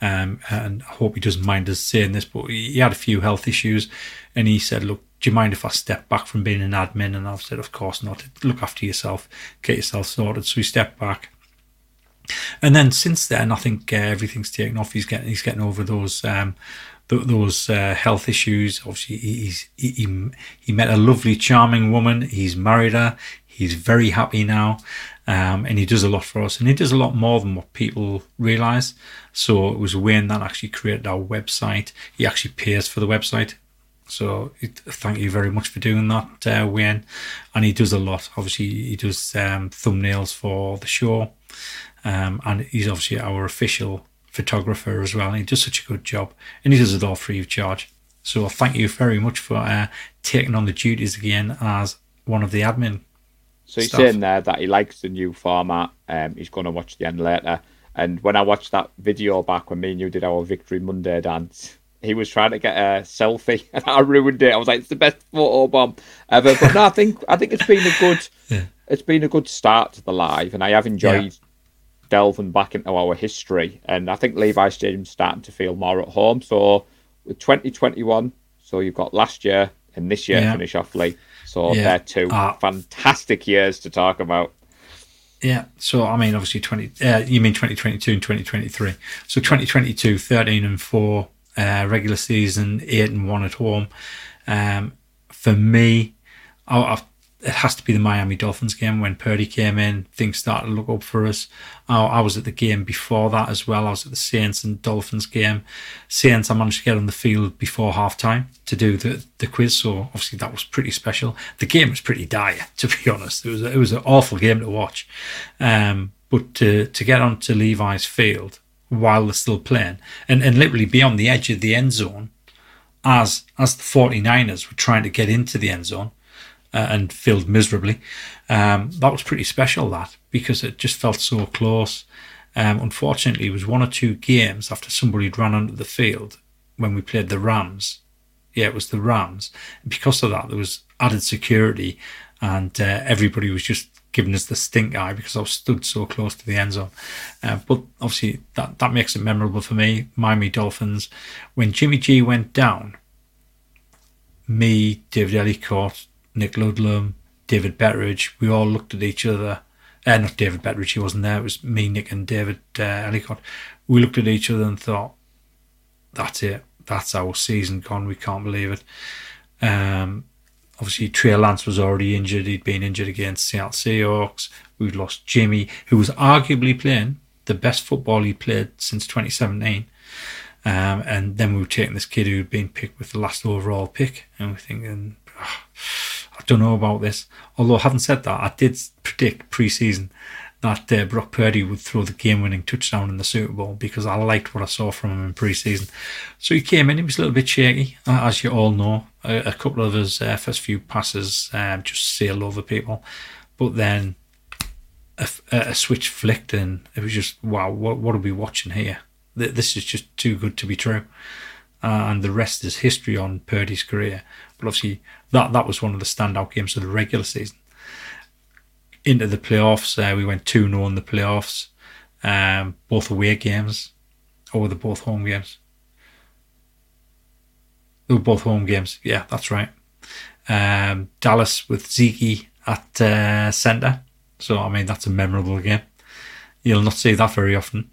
Um, and I hope he doesn't mind us saying this, but he had a few health issues, and he said, "Look, do you mind if I step back from being an admin?" And I've said, "Of course not. Look after yourself, get yourself sorted." So he stepped back And then since then, I think uh, everything's taken off. He's getting he's getting over those um, th- those uh, health issues. Obviously, he's he, he he met a lovely, charming woman. He's married her. He's very happy now, um, and he does a lot for us. And he does a lot more than what people realise. So it was Wayne that actually created our website. He actually pays for the website. So thank you very much for doing that, uh, Wayne. And he does a lot. Obviously, he does um, thumbnails for the show, um, and he's obviously our official photographer as well. And he does such a good job, and he does it all free of charge. So thank you very much for uh, taking on the duties again as one of the admin. So he's stuff. saying there that he likes the new format. Um, he's going to watch the end later. And when I watched that video back when me and you did our Victory Monday dance, he was trying to get a selfie, and I ruined it. I was like, "It's the best photo bomb ever." But no, I think I think it's been a good, Yeah. it's been a good start to the live, and I have enjoyed delving back into our history. And I think Levi Stadium's starting to feel more at home. So with 2021, so you've got last year and this year Yeah. finish off, Lee. So Yeah. they're two Ah. fantastic years to talk about. Yeah. So, I mean, obviously, 20, uh, you mean 2022 and 2023. So, 2022, 13 and 4, uh, regular season, 8 and 1 at home. Um, for me, I, I, it has to be the Miami Dolphins game when Purdy came in. Things started to look up for us. I, I was at the game before that as well. I was at the Saints and Dolphins game. Saints, I managed to get on the field before halftime to do the, the quiz. So obviously that was pretty special. The game was pretty dire, to be honest. It was it was an awful game to watch. Um, but to to get onto Levi's field while they're still playing and, and literally be on the edge of the end zone as as the 49ers were trying to get into the end zone uh, and failed miserably. Um, that was pretty special, that because it just felt so close. Um, unfortunately, it was one or two games after somebody had run onto the field when we played the Rams. Yeah, it was the Rams. Because of that, there was added security, and uh, everybody was just giving us the stink eye because I was stood so close to the end zone. Uh, but obviously, that, that makes it memorable for me. Miami Dolphins. When Jimmy G went down, me, David Ellicott, Nick Ludlam, David Betteridge, we all looked at each other. Uh, not David Betteridge, he wasn't there. It was me, Nick, and David uh, Ellicott. We looked at each other and thought, that's it. That's our season gone. We can't believe it. Um, obviously, Trey Lance was already injured. He'd been injured against Seattle Seahawks. We'd lost Jimmy, who was arguably playing the best football he played since 2017. Um, and then we were taking this kid who'd been picked with the last overall pick, and we're thinking, "Ah, I don't know about this. Although, having said that, I did predict pre-season that uh, Brock Purdy would throw the game-winning touchdown in the Super Bowl because I liked what I saw from him in pre-season. So he came in; he was a little bit shaky, as you all know. A, a couple of his uh, first few passes um, just sailed over people, but then a switch flicked, and it was just wow. What what are we watching here? This is just too good to be true. Uh, and the rest is history on Purdy's career. But obviously, that that was one of the standout games of the regular season. Into the playoffs, uh, we went 2 0 in the playoffs, um, both away games, or were they both home games? They were both home games, yeah, that's right. Um, Dallas with Zeke at uh, centre. So, I mean, that's a memorable game. You'll not see that very often.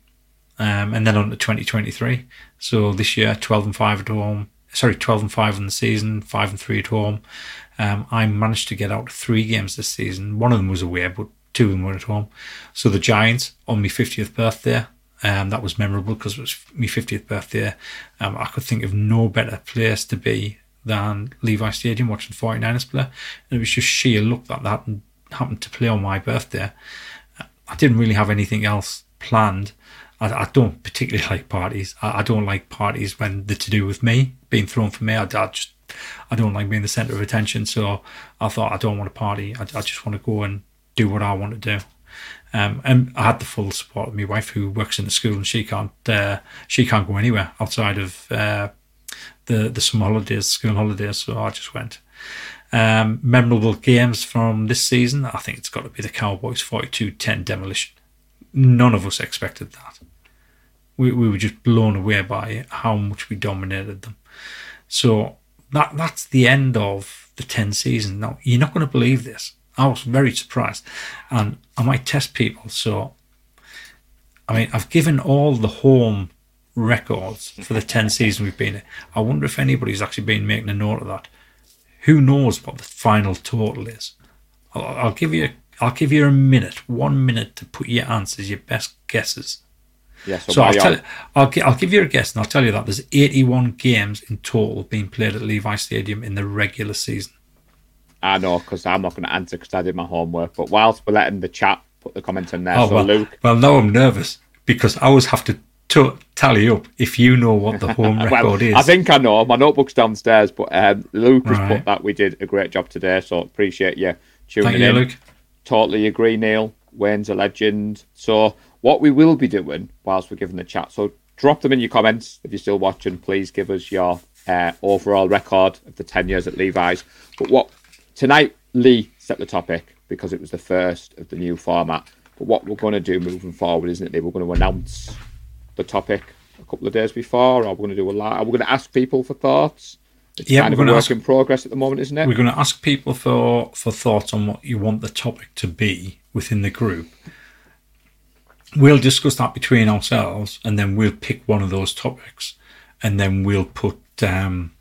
Um, and then on to 2023. So this year, 12 and 5 at home. Sorry, 12 and 5 in the season, 5 and 3 at home. Um, I managed to get out three games this season. One of them was away, but two of them were at home. So the Giants on my 50th birthday. Um, that was memorable because it was my 50th birthday. Um, I could think of no better place to be than Levi Stadium watching 49ers play. And it was just sheer luck that that happened to play on my birthday. I didn't really have anything else planned. I, I don't particularly like parties. I, I don't like parties when they're to do with me, being thrown for me. I, I just, I don't like being the centre of attention. So I thought I don't want to party. I, I just want to go and do what I want to do. Um, and I had the full support of my wife, who works in the school, and she can't, uh, she can't go anywhere outside of uh, the the summer holidays, school holidays. So I just went. Um, memorable games from this season, I think it's got to be the Cowboys 42-10 demolition. None of us expected that. We, we were just blown away by how much we dominated them. So that that's the end of the 10 season. Now, you're not going to believe this. I was very surprised. And I might test people. So I mean, I've given all the home records for the 10 seasons we've been in. I wonder if anybody's actually been making a note of that. Who knows what the final total is? I'll, I'll give you. I'll give you a minute, one minute to put your answers, your best guesses. Yeah, so, So I'll tell all- I'll, I'll give you a guess and I'll tell you that there's 81 games in total being played at Levi Stadium in the regular season. I know because I'm not going to answer because I did my homework. But whilst we're letting the chat put the comments in there, Oh, so well, Luke, well, now I'm nervous because I always have to to tally up if you know what the home record well, is. I think I know. My notebook's downstairs, but um, Luke has Right. put that we did a great job today. So appreciate you tuning Thank you, in. Luke. Totally agree, Neil. Wayne's a legend. So what we will be doing whilst we're giving the chat, so drop them in your comments if you're still watching. Please give us your uh, overall record of the 10 years at Levi's. But what tonight, Lee set the topic because it was the first of the new format. But what we're going to do moving forward, isn't it, Lee? We're going to announce the topic a couple of days before, or we're going to do a lot. Are we going to ask people for thoughts? It's Yeah, kind of we're a work ask- in progress at the moment, isn't it? We're going to ask people for for thoughts on what you want the topic to be within the group. We'll discuss that between ourselves, and then we'll pick one of those topics, and then we'll put um,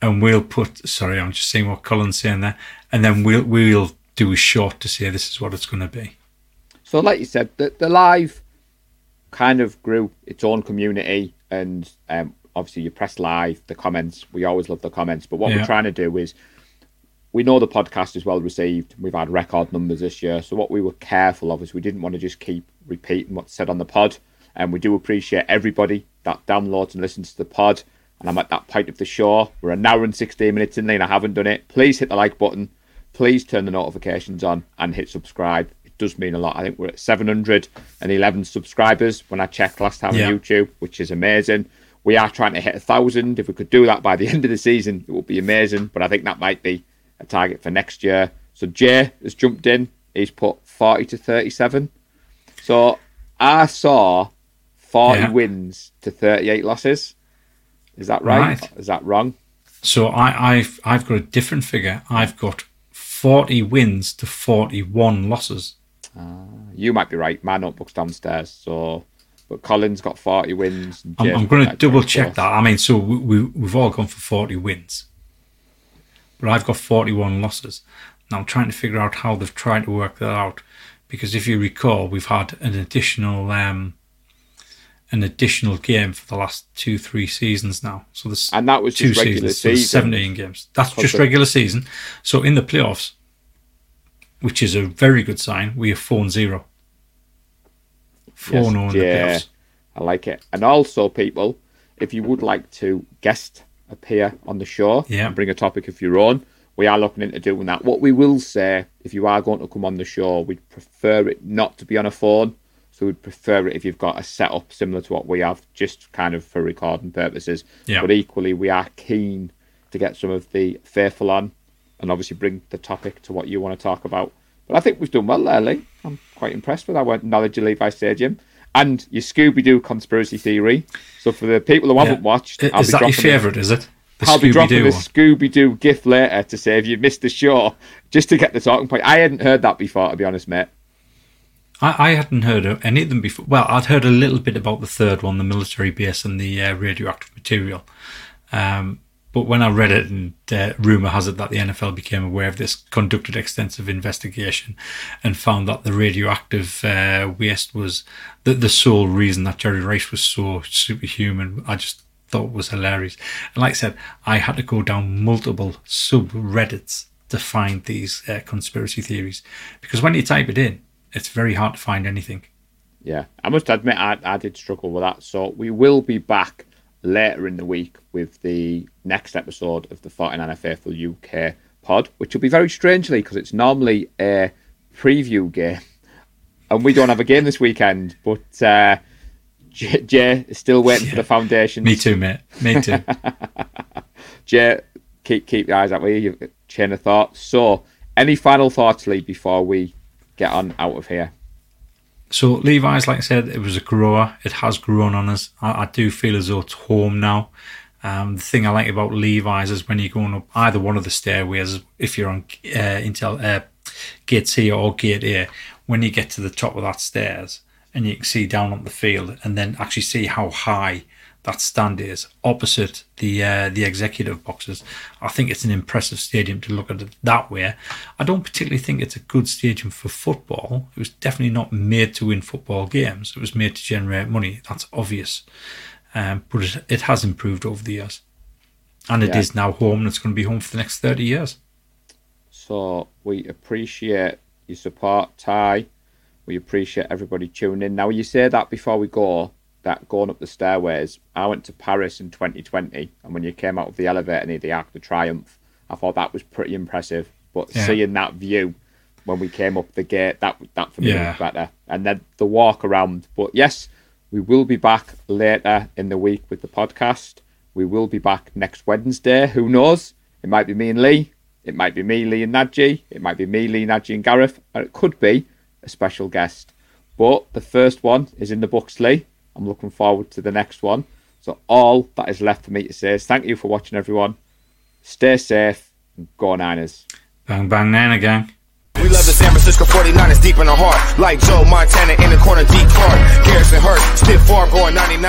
and we'll put. Sorry, I'm just seeing what Colin's saying there, and then we'll we'll do a short to say this is what it's going to be. So, like you said, the, the live kind of grew its own community, and um, obviously, you press live, the comments. We always love the comments, but what Yeah. we're trying to do is we know the podcast is well received. We've had record numbers this year, so what we were careful of is we didn't want to just keep repeating what's said on the pod, and we do appreciate everybody that downloads and listens to the pod. And I'm at that point of the show. We're an hour and 16 minutes in, and I haven't done it. Please hit the like button. Please turn the notifications on and hit subscribe. It does mean a lot. I think we're at 711 subscribers when I checked last time Yeah. on YouTube, which is amazing. We are trying to hit a thousand. If we could do that by the end of the season, it would be amazing. But I think that might be a target for next year. So Jay has jumped in. He's put 40 to 37. So I saw 40 Yeah. wins to 38 losses. Is that right? Right. Is that wrong? So I, I've I've got a different figure. I've got forty wins to forty one losses. Ah, you might be right. My notebook's downstairs. So, but collins got 40 wins. I'm, I'm going to double 24. check that. I mean, so we, we we've all gone for forty wins, but I've got forty one losses. Now I'm trying to figure out how they've tried to work that out, because if you recall, we've had an additional um, an additional game for the last two three seasons now. So there's And that was two just regular seasons, so 17 games. That's just regular season. So in the playoffs, which is a very good sign, we are 4 and 0. 4 Yes, 0 in the yeah. I like it. And also, people, if you would like to guest appear on the show Yeah. and bring a topic of your own, we are looking into doing that. What we will say, if you are going to come on the show, we'd prefer it not to be on a phone. So we'd prefer it if you've got a setup similar to what we have, just kind of for recording purposes. Yeah. But equally, we are keen to get some of the faithful on and obviously bring the topic to what you want to talk about. But I think we've done well there, Lee. I'm quite impressed with our knowledge of Levi Stadium and your Scooby Doo conspiracy theory. So for the people who haven't Yeah. watched, I'll Is be that your favourite, is it? The I'll be dropping Scooby-Doo a. Scooby Doo gift later to say if you missed the show, just to get the talking point. I hadn't heard that before, to be honest, mate. I, I hadn't heard of any of them before. Well, I'd heard a little bit about the third one, the military base and the uh, radioactive material. Um, but when I read it, and uh, rumor has it that the NFL became aware of this, conducted extensive investigation, and found that the radioactive uh, waste was the, the sole reason that Jerry Rice was so superhuman. I just thought was hilarious. And like I said, I had to go down multiple subreddits to find these uh, conspiracy theories because when you type it in, it's very hard to find anything. Yeah, I must admit, I, I did struggle with that. So we will be back later in the week with the next episode of the 49er Faithful UK pod, which will be very strangely because it's normally a preview game. And we don't have a game this weekend, but uh, Jay, Jay is still waiting for the foundations. Me too, mate. Me too. Jay, keep keep your eyes out with your chain of thought. So, any final thoughts, Lee, before we get on out of here? So Levi's, like I said, it was a grower. It has grown on us. I, I do feel as though it's home now. Um, the thing I like about Levi's is when you're going up either one of the stairways, if you're on uh, Intel uh, Gate C or Gate A, when you get to the top of that stairs and you can see down on the field and then actually see how high that stand is opposite the uh, the executive boxes. I think it's an impressive stadium to look at it that way. I don't particularly think it's a good stadium for football. It was definitely not made to win football games. It was made to generate money. That's obvious, um, but it, it, has improved over the years, and it yeah. is now home. and It's going to be home for the next thirty years. So we appreciate your support, Ty. We appreciate everybody tuning in. Now, you say that before we go, that going up the stairways, I went to Paris in 2020, and when you came out of the elevator near the Arc de Triomphe, I thought that was pretty impressive. But yeah. seeing that view when we came up the gate, that that for me yeah. was better. And then the walk around. But yes, we will be back later in the week with the podcast. We will be back next Wednesday. Who knows? It might be me and Lee. It might be me, Lee, and Naji. It might be me, Lee, Naji, and Gareth. And it could be a special guest. But the first one is in the books, Lee. I'm looking forward to the next one. So all that is left for me to say is thank you for watching, everyone. Stay safe and go Niners. Bang bang Niner gang. We love the San Francisco 49ers deep in the heart. Like Joe Montana in the corner, deep card. Garrison Hearst, stiff farm going 99.